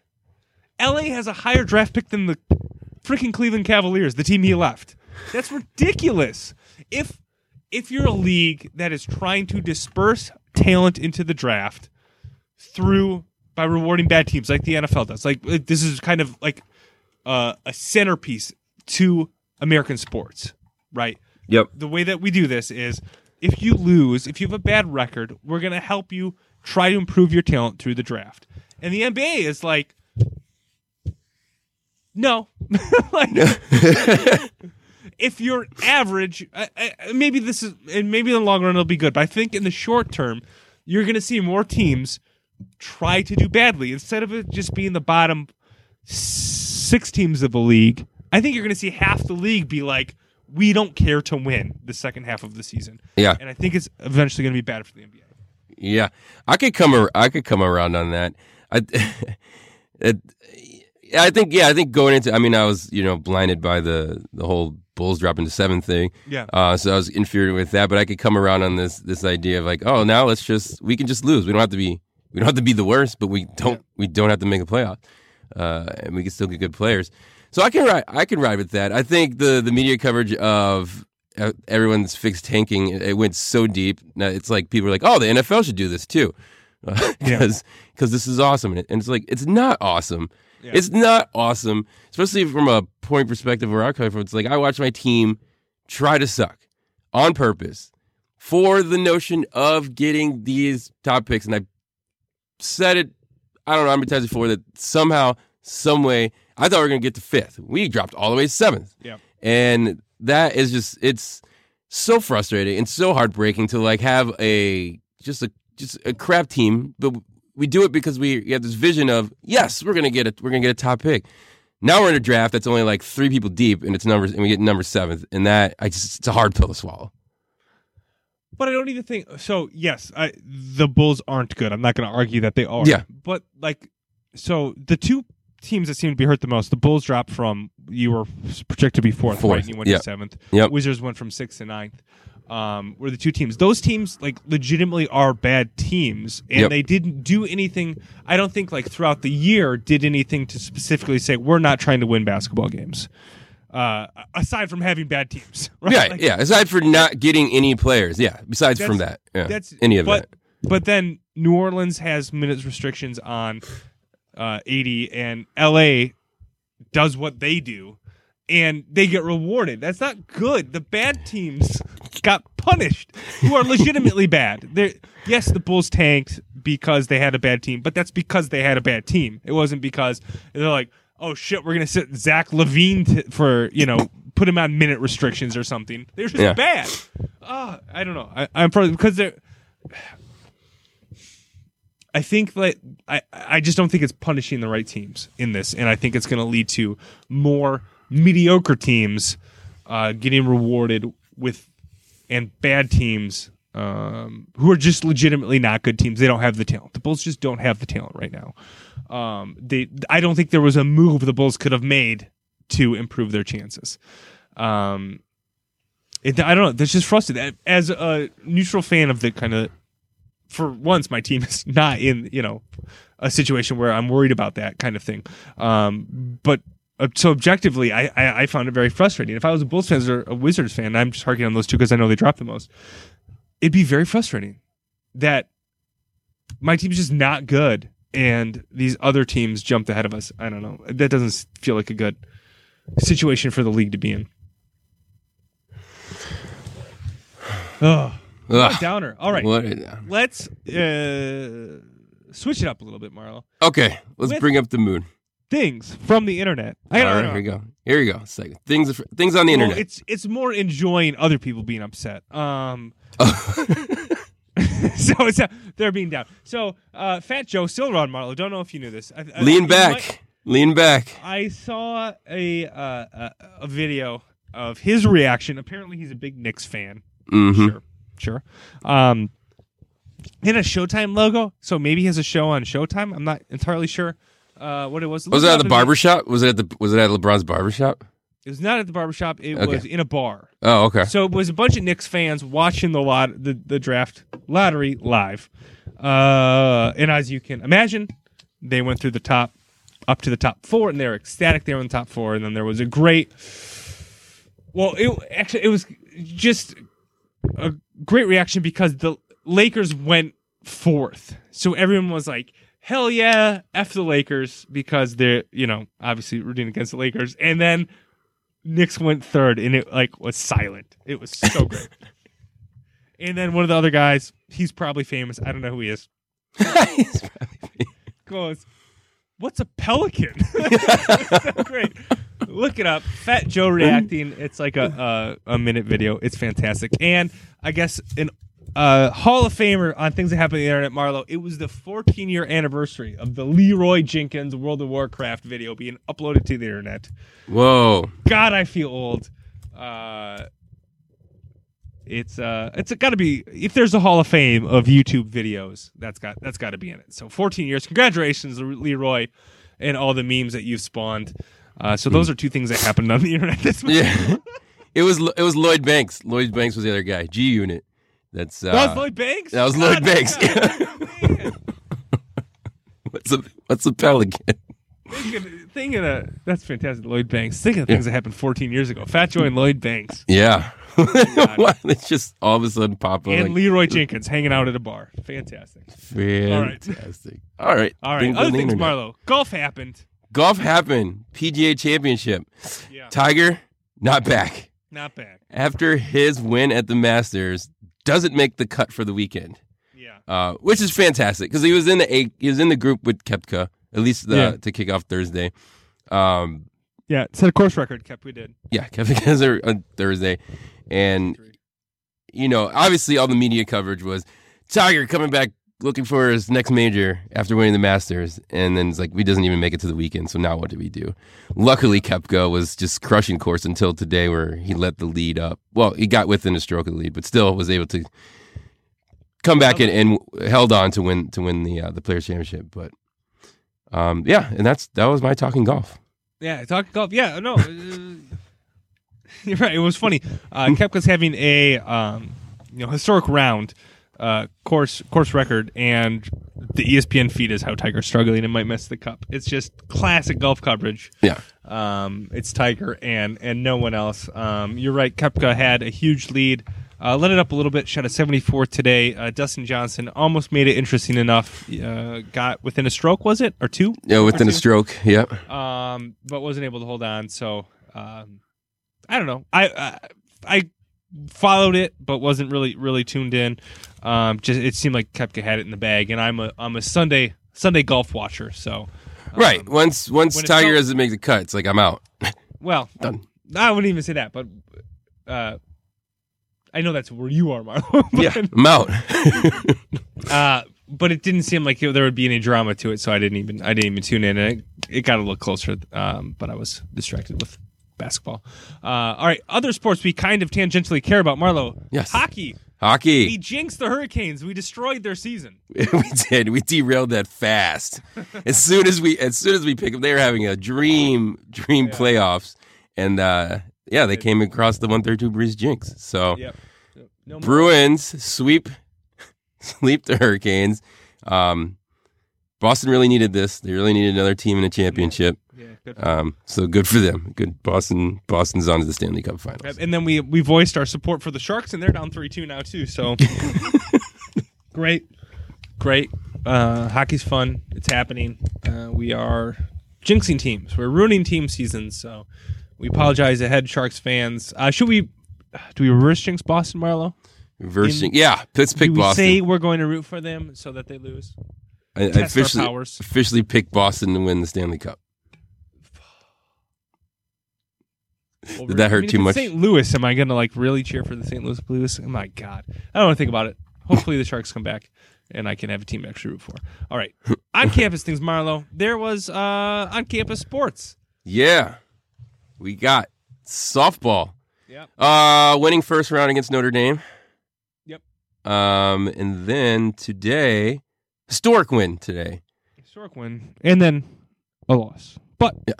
L.A. has a higher draft pick than the freaking Cleveland Cavaliers, the team he left. That's ridiculous. If if you're a league that is trying to disperse talent into the draft through by rewarding bad teams like the NFL does, like this is kind of like uh, a centerpiece to American sports, right? Yep. the way that we do this is if you lose, if you have a bad record, we're going to help you try to improve your talent through the draft. And the NBA is like, no. like, if you're average, I, I, maybe this is, and maybe in the long run it'll be good, but I think in the short term, you're going to see more teams try to do badly instead of it just being the bottom six teams of the league. I think you're going to see half the league be like, we don't care to win the second half of the season. Yeah. And I think it's eventually going to be bad for the NBA. Yeah, I could come. ar- I could come around on that. I, it, I think. Yeah, I think going into. I mean, I was you know blinded by the the whole Bulls dropping to seventh thing. Yeah. Uh, so I was infuriated with that, but I could come around on this this idea of like, oh, now let's just we can just lose. We don't have to be we don't have to be the worst, but we don't we don't have to make a playoff, uh, and we can still get good players. So I can ride I can ride with that. I think the the media coverage of everyone's fixed tanking it, went so deep. Now it's like people are like, oh, the NFL should do this too, because because this is awesome, and, and it's like it's not awesome. Yeah. It's not awesome, especially from a point perspective where I come from. It's like I watch my team try to suck on purpose for the notion of getting these top picks, and I said it. I don't know how many times before that somehow, some way, I thought we were going to get to fifth. We dropped all the way to seventh. Yeah. And that is just it's so frustrating and so heartbreaking to like have a just a just a crap team, but we do it because we have this vision of yes, we're gonna get a we're gonna get a top pick. Now we're in a draft that's only like three people deep and it's numbers and we get number seventh. And that I just it's a hard pill to swallow. But I don't even think so. Yes, I, the Bulls aren't good. I'm not going to argue that they are. Yeah. But like, so the two teams that seem to be hurt the most. The Bulls dropped from you were projected to be fourth, Fourth, right? And you went yep. to seventh. Yep. Wizards went from sixth to ninth. Um, were the two teams. Those teams like legitimately are bad teams, and Yep. they didn't do anything. I don't think like throughout the year did anything to specifically say we're not trying to win basketball games. Uh, aside from having bad teams, right? Yeah, Like, yeah. Aside for not getting any players, yeah. Besides from that, yeah. that's any of but, that. But then New Orleans has minutes restrictions on uh, AD, and LA does what they do, and they get rewarded. That's not good. The bad teams got punished, who are legitimately bad. They're, yes, the Bulls tanked because they had a bad team, but that's because they had a bad team. It wasn't because they're like, oh shit, we're gonna sit Zach LaVine t- for you know put him on minute restrictions or something. They're just Yeah. bad. Uh, I don't know. I, I'm probably because they're. I think that I, I just don't think it's punishing the right teams in this, and I think it's going to lead to more mediocre teams uh, getting rewarded with, and bad teams um, who are just legitimately not good teams. They don't have the talent. The Bulls just don't have the talent right now. Um, they, I don't think there was a move the Bulls could have made to improve their chances. Um, it, I don't know. That's just frustrating. As a neutral fan of the kind of for once my team is not in you know a situation where I'm worried about that kind of thing. Um, but uh, so objectively, I, I I found it very frustrating. If I was a Bulls fan or a Wizards fan, I'm just harking on those two because I know they dropped the most. It'd be very frustrating that my team's just not good, and these other teams jumped ahead of us. I don't know. That doesn't feel like a good situation for the league to be in. Oh, Ugh. downer. All right What- let's uh, switch it up a little bit, Marlo. Okay, let's With- bring up the mood. Things from the internet. I All don't right, know. here we go. Here we go. Second things, things on the Well, internet. it's it's more enjoying other people being upset. Um, so it's uh, they're being down. So uh, Fat Joe still around Marlo. Don't know if you knew this. I, I- Lean you back. Lean back. I saw a, uh, a a video of his reaction. Apparently, he's a big Knicks fan. hmm Sure, sure. Um, in a Showtime logo, so maybe he has a show on Showtime. I'm not entirely sure uh, what it was. Was it at the in barber shop? Was it at the Was it at LeBron's barber shop? It was not at the barbershop. It Okay. was in a bar. Oh, okay. So it was a bunch of Knicks fans watching the lot the, the draft lottery live. Uh, and as you can imagine, they went through the top up to the top four, and they were ecstatic they were in the top four. And then there was a great, well, it actually it was just a great reaction because the Lakers went fourth, so everyone was like. Hell yeah, f the Lakers because they're you know obviously rooting against the Lakers, and then Knicks went third, and it like was silent. It was so great. and then one of the other guys, he's probably famous. I don't know who he is. he's probably famous. Goes, "What's a pelican?" So great. Look it up. Fat Joe reacting. It's like a a, a minute video. It's fantastic. And I guess an uh, Hall of Famer on things that happen on the internet, Marlo. It was the 14 year anniversary of the Leeroy Jenkins World of Warcraft video being uploaded to the internet. Whoa. God, I feel old. Uh, it's uh, it's got to be if there's a Hall of Fame of YouTube videos, that's got that's got to be in it. So 14 years, congratulations, Leeroy, and all the memes that you've spawned. Uh, so those are two things that happened on the internet this week. Yeah. it was it was Lloyd Banks. Lloyd Banks was the other guy. G Unit. That's uh, That was Lloyd Banks. that was Lloyd Banks. what's a what's a pelican? Thinking, thinking of, that's fantastic, Lloyd Banks. Thinking of things that happened 14 years ago. Fat Joe and Lloyd Banks Yeah. it's just all of a sudden pop up. and Like, Leeroy Jenkins hanging out at a bar. Fantastic. fantastic. All right. All right, Things other the things. Marlo. Golf happened. Golf happened. PGA Championship. Yeah, Tiger not back not back. after his win at the Masters. Doesn't make the cut for the weekend, Yeah. uh, which is fantastic because he was in the eight, he was in the group with Koepka at least the, Yeah. to kick off Thursday. Um, Yeah, set a course record, Kept we did. yeah, Koepka has a, on Thursday, and you know, obviously all the media coverage was Tiger coming back looking for his next major after winning the Masters, and then it's like we doesn't even make it to the weekend. So now what do we do? Luckily, Koepka was just crushing course until today, where he let the lead up. Well, he got within a stroke of the lead, but still was able to come back and, and held on to win to win the uh, the Players Championship. But um, yeah, and that's that was my talking golf. Yeah, talking golf. Yeah, no, uh, you're right. It was funny. Uh, Koepka's having a um, you know historic round uh, course course record, and the ESPN feed is how Tiger's struggling and might miss the cup. It's just classic golf coverage. Yeah, Um, it's Tiger and and no one else. Um, you're right. Koepka had a huge lead. Uh, let it up a little bit. Shot a 74 today. Uh, Dustin Johnson almost made it interesting enough. Uh, got within a stroke, was it or two? yeah, within a stroke. Yep. um, but wasn't able to hold on. So um, I don't know. I, I I followed it, but wasn't really really tuned in. Um, just it seemed like Koepka had it in the bag, and I'm a I'm a Sunday Sunday golf watcher. So right. Once once it Tiger doesn't make the cut, it's like I'm out. well, Done. I wouldn't even say that, but uh, I know that's where you are, Marlo. but, yeah, I'm out. Uh, but it didn't seem like there would be any drama to it, so I didn't even I didn't even tune in, and it, it got a little closer. Um, but I was distracted with basketball. Uh, all right, other sports we kind of tangentially care about. Marlo, Yes. hockey. Hockey. We jinxed the Hurricanes. We destroyed their season. we did. We derailed that fast. As soon as we as soon as we pick them, they were having a dream dream Yeah. playoffs, and uh, yeah, they came across the one thirty two Breeze jinx. So Yep. No. Bruins sweep sweep the Hurricanes. Um, Boston really needed this. They really needed another team in a championship. Yeah, good Um, so good for them. Good Boston. Boston's on to the Stanley Cup Finals. And then we we voiced our support for the Sharks, and they're down three two now too. So great, great. Uh, hockey's fun. It's happening. Uh, we are jinxing teams. We're ruining team seasons. So we apologize ahead, Sharks fans. Uh, should we? Do we reverse jinx Boston, Marlo? Reversing. In- yeah, let's pick do we Boston. say we're going to root for them so that they lose? I, I officially officially pick Boston to win the Stanley Cup. Over- that hurt I mean, too much? St. Louis, am I going to like really cheer for the St. Louis Blues? Oh my god, I don't want to think about it. Hopefully the Sharks come back and I can have a team to actually root for. All right, on campus things, Marlo. There was uh on campus sports. Yeah, we got softball. Yeah. Uh, winning first round against Notre Dame. Yep. Um, and then today, historic win today, Historic win, and then a loss, but yeah,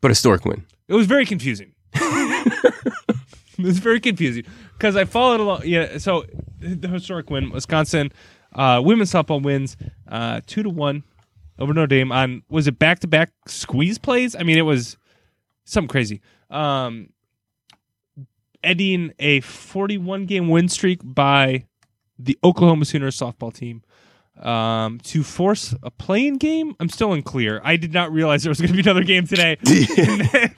but a historic win. it was very confusing. it was very confusing because I followed along. Yeah, so the historic win, Wisconsin uh, women's softball wins uh, two to one over Notre Dame on was it back to back squeeze plays? I mean, it was something crazy. Um, ending a forty-one game win streak by the Oklahoma Sooners softball team. Um, to force a playing game, I'm still unclear. I did not realize there was going to be another game today. Then-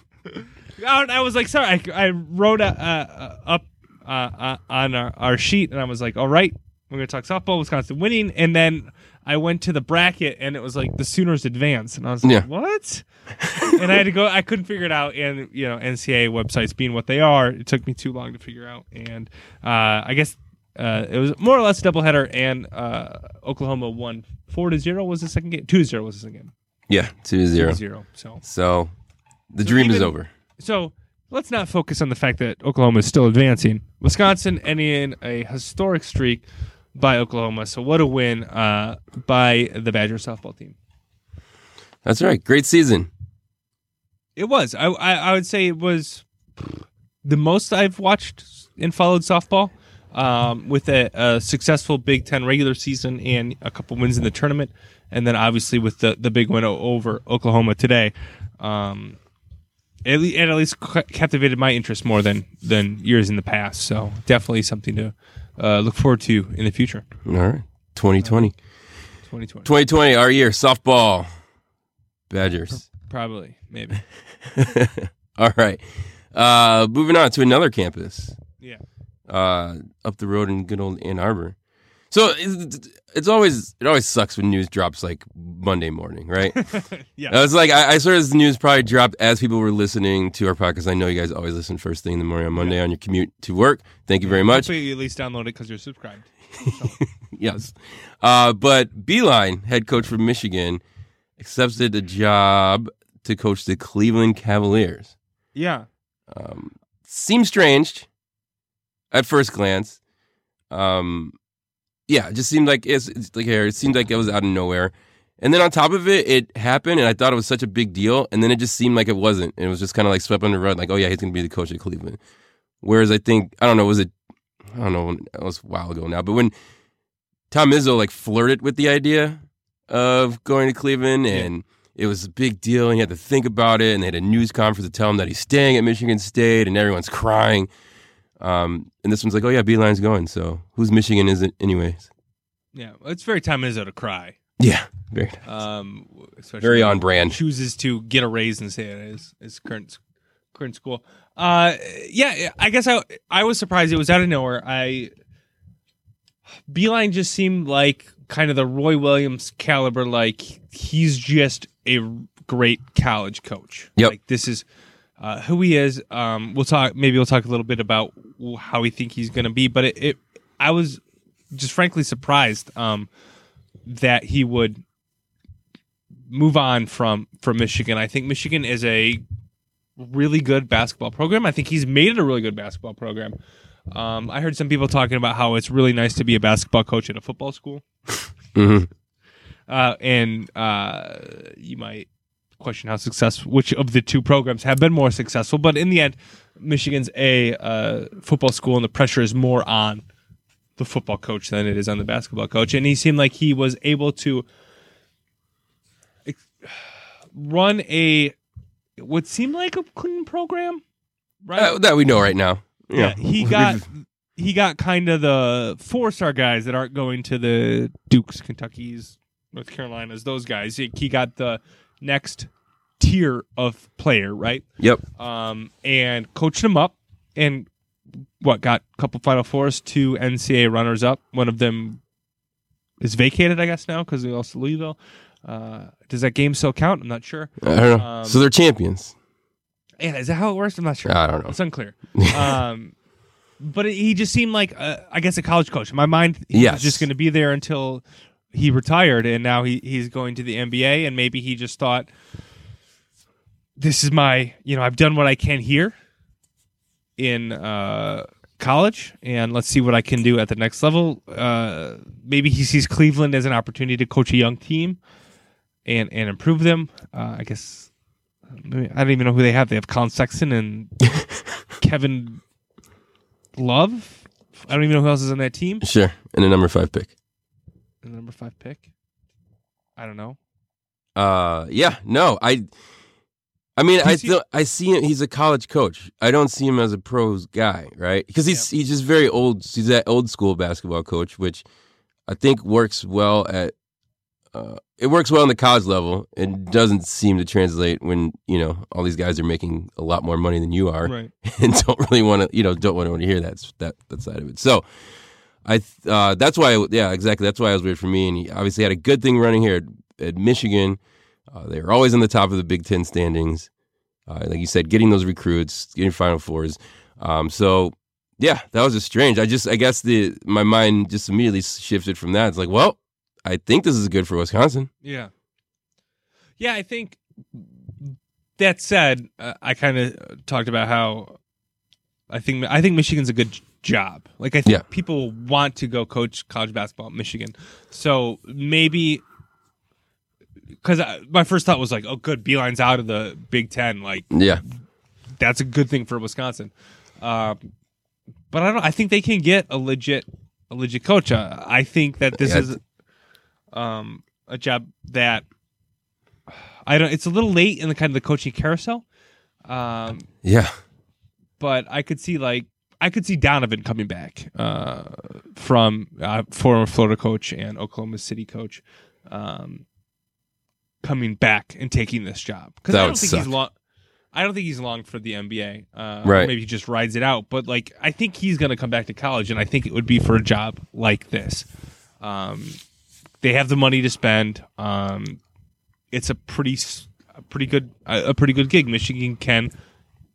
I was like, sorry, I, I wrote uh, uh, up uh, uh, on our, our sheet, and I was like, all right, we're going to talk softball, Wisconsin winning, and then I went to the bracket, and it was like the Sooners advance, and I was like, Yeah. what? and I had to go. I couldn't figure it out, and you know, NCAA websites being what they are, it took me too long to figure out, and uh, I guess. Uh, it was more or less a doubleheader, and uh, Oklahoma won four to zero. Was the second game? Two to zero was the second game. Yeah, two to Two zero. to zero. So So the So dream is over. so let's not focus on the fact that Oklahoma is still advancing. Wisconsin ending a historic streak by Oklahoma. So what a win uh, by the Badger softball team. That's right. Great season. It was. I, I I would say it was the most I've watched and followed softball. Um, with a, a successful Big Ten regular season and a couple wins in the tournament, and then obviously with the, the big win over Oklahoma today, um, it, it at least captivated my interest more than than years in the past. So definitely something to uh, look forward to in the future. All right. 2020. 2020, 2020, our year. Softball. Badgers. probably maybe. All right. Uh, moving on to another campus. Yeah. Uh, up the road in good old Ann Arbor. So it's, it's always it always sucks when news drops like Monday morning, right? Yeah. I was like, I, I saw this news probably dropped as people were listening to our podcast. I know you guys always listen first thing in the morning on Monday on your commute to work. Thank you very much. Hopefully you at least download it because you're subscribed. Yes, uh, but Beilein head coach from Michigan accepted a job to coach the Cleveland Cavaliers. Yeah. um, seems strange at first glance. Um, yeah, it just seemed like it's, it's like here. It seemed like it was out of nowhere, And then on top of it, it happened, and I thought it was such a big deal, and then it just seemed like it wasn't. And it was just kind of like swept under the rug, like, oh yeah, he's going to be the coach at Cleveland. Whereas I think I don't know, was it? I don't know, it was a while ago now, but when Tom Izzo like flirted with the idea of going to Cleveland, and it was a big deal, and he had to think about it, and they had a news conference to tell him that he's staying at Michigan State, and everyone's crying. Um, and this one's like, oh yeah, Beilein's going. So who's Michigan is it anyways? Yeah, it's very Tom Izzo to cry. Yeah, very Um, especially very on brand. chooses to get a raise and stay at his, his current current school. Uh, yeah, I guess I I was surprised it was out of nowhere. I Beilein just seemed like kind of the Roy Williams caliber. Like he's just a great college coach. Yep. Like this is uh, who he is. Um, we'll talk. Maybe we'll talk a little bit about how we think he's going to be. But it, it, I was just frankly surprised um, that he would move on from from Michigan. I think Michigan is a really good basketball program. I think he's made it a really good basketball program. Um, I heard some people talking about how it's really nice to be a basketball coach at a football school, hmm uh, and uh, you might question how successful which of the two programs have been more successful. But in the end, Michigan's a uh, football school, and the pressure is more on the football coach than it is on the basketball coach. And he seemed like he was able to run a what seemed like a clean program, right? Uh, that we know right now. yeah, he got he got kind of the four star guys that aren't going to the Dukes, Kentuckies, North Carolinas. Those guys. He, he got the next tier of player, right? Yep. Um, and coached them up, and what got a couple Final Fours, two NCAA runners up. One of them is vacated, I guess now because they lost to Louisville. Uh, does that game still count? I'm not sure. I don't know. Um, so they're champions. Yeah, is that how it works? I'm not sure. I don't know. It's unclear. um, but it, he just seemed like, uh, I guess, a college coach. In my mind, he Yes. was just going to be there until he retired, and now he, he's going to the NBA, and maybe he just thought, this is my, you know, I've done what I can here in uh, college, and let's see what I can do at the next level. Uh, maybe he sees Cleveland as an opportunity to coach a young team and and improve them. Uh, I guess I don't even know who they have. They have Collin Sexton and Kevin Love. I don't even know who else is on that team. Sure. And a number five pick. The number five pick. I don't know. Uh, yeah, no, I, I mean, I still I see him. He's a college coach. I don't see him as a pros guy, right? Because he's he's just very old. He's that old school basketball coach, which I think works well at. Uh, it works well on the college level. It doesn't seem to translate when you know all these guys are making a lot more money than you are, Right. and don't really want to, you know, don't want to hear that that that side of it. So, I uh, that's why, yeah, exactly. That's why it was weird for me. And he obviously had a good thing running here at, at Michigan. Uh, they were always on the top of the Big Ten standings. Uh, like you said, getting those recruits, getting Final Fours. Um, so, yeah, that was just strange. I just, I guess the my mind just immediately shifted from that. It's like, well, I think this is good for Wisconsin. Yeah. Yeah, I think that said, uh, I kind of talked about how I think I think Michigan's a good job. Like I think Yeah. people want to go coach college basketball at Michigan. So maybe because my first thought was like, oh, good, Beilein's out of the Big Ten. Like Yeah, that's a good thing for Wisconsin. Um, but I don't. I think they can get a legit a legit coach. Uh, I think that this Yeah. is um, a job that I don't. It's a little late in the kind of the coaching carousel, um, yeah, but I could see like I could see Donovan coming back uh, from uh, former Florida coach and Oklahoma City coach. Um, coming back and taking this job because I don't think suck. he's long. I don't think he's long for the NBA. Uh, Right. Maybe he just rides it out. But like, I think he's going to come back to college, and I think it would be for a job like this. Um, they have the money to spend. Um, it's a pretty, a pretty good, a a pretty good gig. Michigan can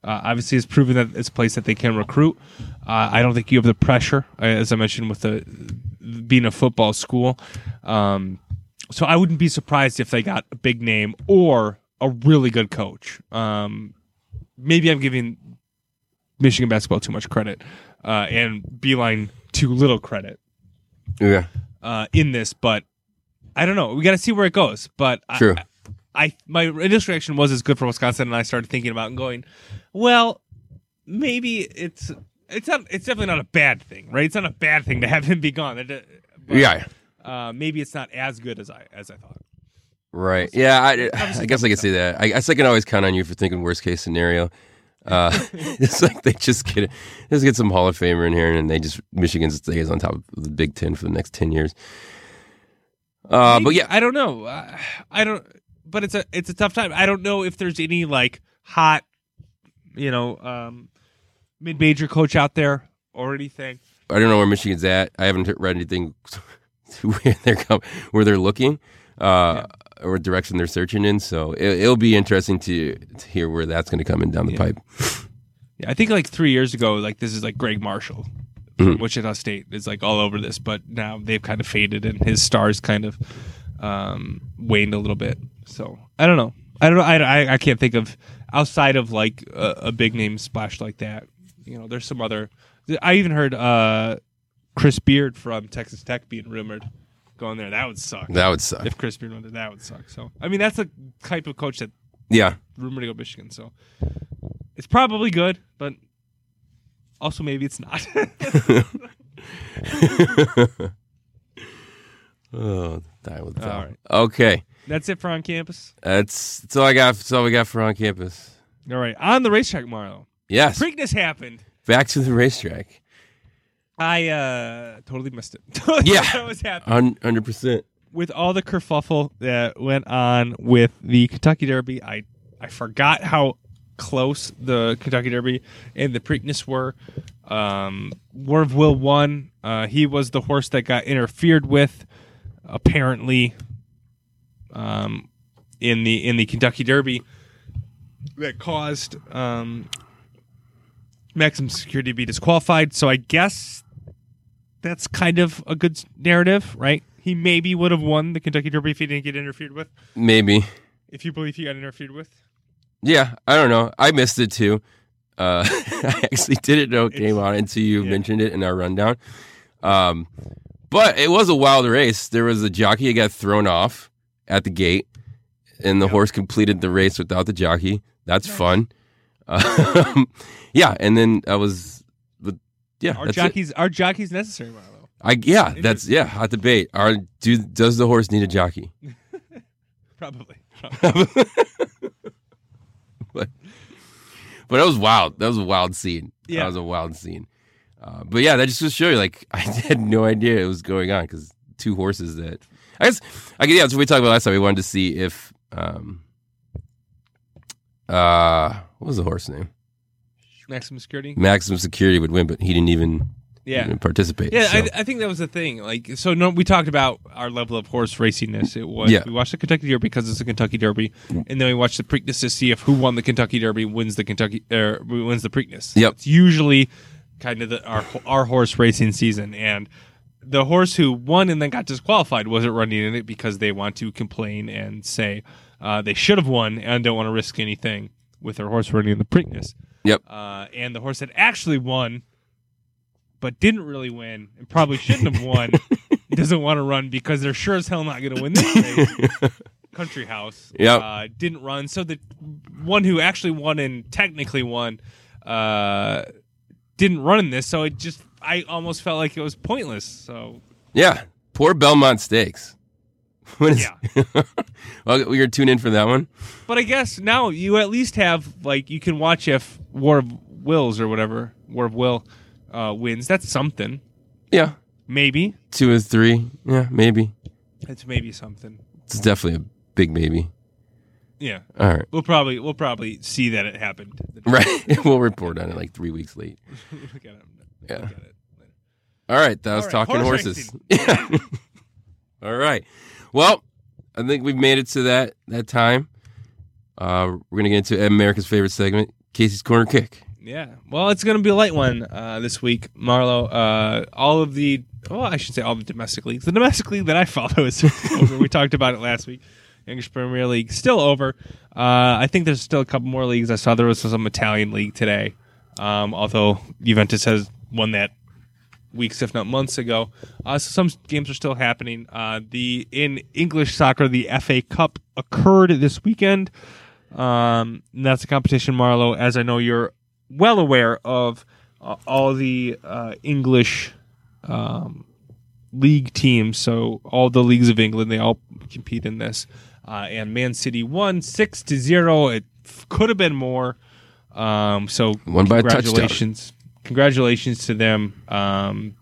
uh, obviously it's proven that it's a place that they can recruit. Uh, I don't think you have the pressure, uh, as I mentioned, with the being a football school. Um, so I wouldn't be surprised if they got a big name or a really good coach. Um, maybe I'm giving Michigan basketball too much credit uh, and Beilein too little credit yeah. uh, in this, but I don't know. We got to see where it goes. But True. I, I my initial reaction was it's good for Wisconsin, and I started thinking about and going, well, maybe it's it's not it's definitely not a bad thing, right? It's not a bad thing to have him be gone. But, yeah. Uh, maybe it's not as good as I as I thought. Right. Yeah. I, I guess I could say that. I guess I can always count on you for thinking worst case scenario. Uh, it's like they just get just get some Hall of Famer in here, and they just Michigan stays on top of the Big Ten for the next ten years. Uh, but yeah, I don't know. Uh, I don't. But it's a it's a tough time. I don't know if there's any like hot, you know, um, mid major coach out there or anything. I don't know where Michigan's at. I haven't read anything where they're com- where they're looking, uh, or direction they're searching in. So it, it'll be interesting to, to hear where that's going to come in down the Yeah. pipe. Yeah, I think like three years ago, like this is like Gregg Marshall, from Wichita State is like all over this, but now they've kind of faded and his stars kind of um, waned a little bit. So I don't know. I don't know. I, I, I can't think of outside of like a, a big name splash like that. You know, there's some other. I even heard uh, Chris Beard from Texas Tech being rumored going there. That would suck. That would suck. if Chris Beard went there, that would suck. So I mean, that's the type of coach that Yeah. rumored to go Michigan. So it's probably good, but also maybe it's not. Oh, that would All right. Okay. That's it for on campus. That's, that's all I got. That's all we got for on campus. All right, on the racetrack, Mario. Yes. Preakness happened. Back to the racetrack. I uh totally missed it. Yeah. that was happening Hundred percent. with all the kerfuffle that went on with the Kentucky Derby. I I forgot how close the Kentucky Derby and the Preakness were. Um, War of Will won. Uh, he was the horse that got interfered with, apparently, um, in the in the Kentucky Derby that caused um, maximum security to be disqualified. So I guess that's kind of a good narrative, right? He maybe would have won the Kentucky Derby if he didn't get interfered with. Maybe. If you believe he got interfered with, Yeah. I don't know. I missed it too. Uh, I actually didn't know it came It's- on until you yeah. mentioned it in our rundown. Um, but it was a wild race. There was a jockey that got thrown off at the gate, and the Yep. horse completed the race without the jockey. That's fun. Um, yeah, and then I was, but yeah, our that's it. jockeys, our jockeys necessary, Marlo. I yeah, that's yeah, hot debate. Are do does the horse need a jockey? Probably. but but that was wild. That was a wild scene. Yeah. that was a wild scene. Uh, but yeah, that just to show you, like I had no idea it was going on because two horses that I guess I guess yeah. What we talked about last time. We wanted to see if um uh what was the horse name? Maximum security. Maximum Security would win, but he didn't even, Yeah. even participate. Yeah, so. I, I think that was the thing. Like, so no, we talked about our level of horse racingness. It was Yeah. we watched the Kentucky Derby because it's a Kentucky Derby, and then we watched the Preakness to see if who won the Kentucky Derby wins the Kentucky er, wins the Preakness. Yep. it's usually kind of the, our our horse racing season, and the horse who won and then got disqualified wasn't running in it because they want to complain and say uh, they should have won and don't want to risk anything with their horse running in the Preakness. Yep. Uh, and the horse that actually won, but didn't really win, and probably shouldn't have won, doesn't want to run because they're sure as hell not going to win this race. Country House. Yep. Uh, didn't run. So the one who actually won and technically won uh, didn't run in this. So it just, I almost felt like it was pointless. So yeah, poor Belmont Stakes. Is, Yeah. well, we're gonna tune in for that one. But I guess now you at least have like you can watch if War of Wills or whatever War of Will uh, wins. That's something. Yeah, Maybe two or three. Yeah, maybe. it's maybe something. It's definitely a big maybe. Yeah, All right, we'll probably we'll probably see that it happened. right. we'll report on it like three weeks late. Look at it. Yeah. Look at it. All right, that was right, talking horse horses. Yeah. All right. Well, I think we've made it to that that time. Uh, we're gonna get into America's favorite segment, Casey's corner kick. Yeah. Well, it's going to be a light one uh, this week, Marlo. Uh, all of the, well, I should say all the domestic leagues. The domestic league that I follow is over. We talked about it last week. English Premier League still over. Uh, I think there's still a couple more leagues. I saw there was some Italian league today. Um, although Juventus has won that weeks, if not months ago. Uh, so some games are still happening. Uh, the in English soccer, the FA Cup occurred this weekend. Um, that's a competition, Marlo, as I know you're well aware of uh, all the uh, English um, league teams. So all the leagues of England, they all compete in this. Uh, and Man City won six to zero. It f- could have been more. Um, so Won by congratulations, congratulations to them. Um,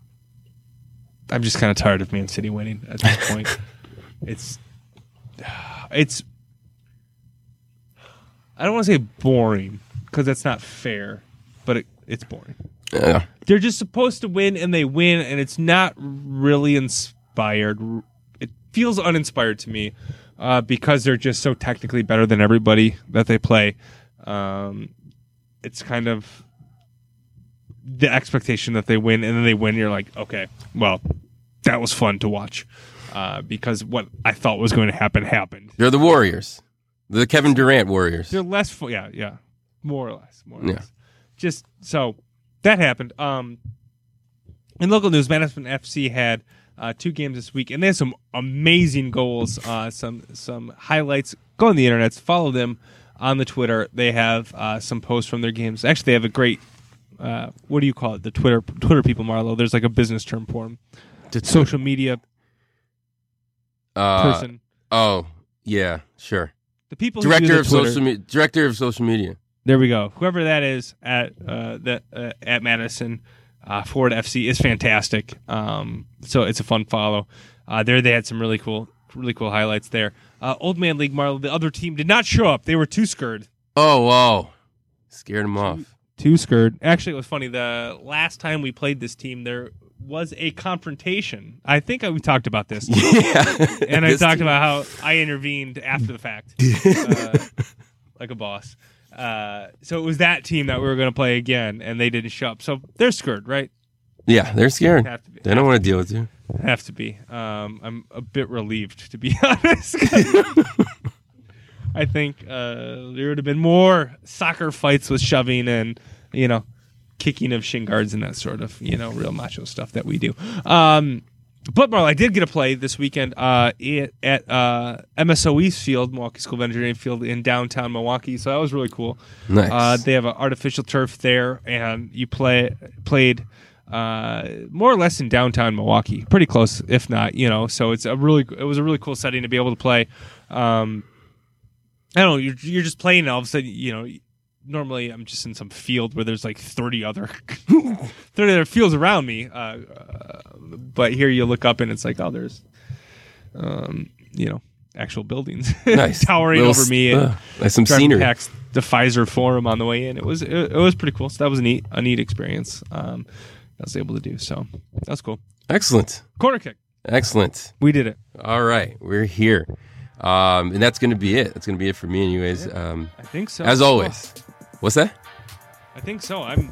I'm just kind of tired of Man City winning at this point. it's it's I don't want to say boring because that's not fair, but it, it's boring. Yeah. They're just supposed to win and they win, and it's not really inspired. It feels uninspired to me uh, because they're just so technically better than everybody that they play. Um, it's kind of the expectation that they win, and then they win. You're like, okay, well, that was fun to watch uh, because what I thought was going to happen happened. They're the Warriors. The Kevin Durant Warriors. They're less, fu- yeah, yeah, more or less, more or Yeah. less. Just so that happened. Um, in local news, Madison FC had uh, two games this week, and they had some amazing goals. Uh, some some highlights. Go on the internet, follow them on the Twitter. They have uh, some posts from their games. Actually, they have a great. Uh, what do you call it? The Twitter Twitter people, Marlo. There's like a business term for them. Did Social media Uh, person. Oh, yeah, sure. The people who Director the of Twitter- social me- director of social media. There we go. Whoever that is at uh, that uh, at Madison uh, Ford FC is fantastic. Um, so it's a fun follow. Uh, there they had some really cool, really cool highlights there. Uh, Old Man League Marlo, the other team did not show up. They were too scared. Oh, wow. Scared him off. Too scared. Actually, it was funny. The last time we played this team, there was a confrontation. I think we talked about this. yeah. and I talked team- about how I intervened after the fact, uh, like a boss. Uh, so it was that team that we were going to play again, and they didn't show up. So they're scared, right? Yeah, they're scared. They don't want to deal with you. Have to be. Um, I'm a bit relieved, to be honest. I think uh, there would have been more soccer fights with shoving and you know kicking of shin guards and that sort of you know real macho stuff that we do. Um, but Marl, I did get a play this weekend uh, at uh, MSO East Field, Milwaukee School of Engineering Field in downtown Milwaukee. So that was really cool. Nice. Uh, they have an artificial turf there, and you play played uh, more or less in downtown Milwaukee, pretty close, if not, you know. So it's a really it was a really cool setting to be able to play. Um, I don't know. You're you're just playing, and all of a sudden, you know. Normally, I'm just in some field where there's like 30 other 30 other fields around me. Uh, uh, but here you look up and it's like, oh, there's, um, you know, actual buildings nice. towering Little over me. And, uh, like some scenery. past the Fiserv Forum on the way in. It was it, it was pretty cool. So that was a neat a neat experience. Um, I was able to do so. That was cool. Excellent. Corner kick. Excellent. We did it. All right, we're here. Um, and that's going to be it. That's going to be it for me, anyways. Um, I think so. as always. What's that? I think so. I'm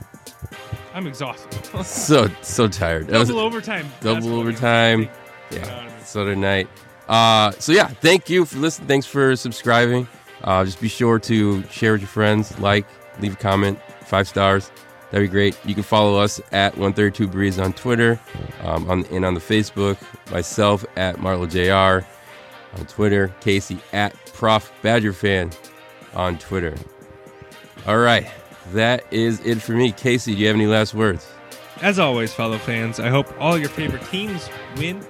I'm exhausted. So so tired. That was double overtime. double overtime. You know what I Yeah, mean? Saturday night. Uh, so yeah, thank you for listening. Thanks for subscribing. Uh, just be sure to share with your friends, like, leave a comment, five stars. That'd be great. You can follow us at 132 Breeze on Twitter, um, on and on the Facebook. Myself at Marlo Jr. on Twitter. Casey at Prof Badger Fan on Twitter. All right, that is it for me. Casey, do you have any last words? As always, fellow fans, I hope all your favorite teams win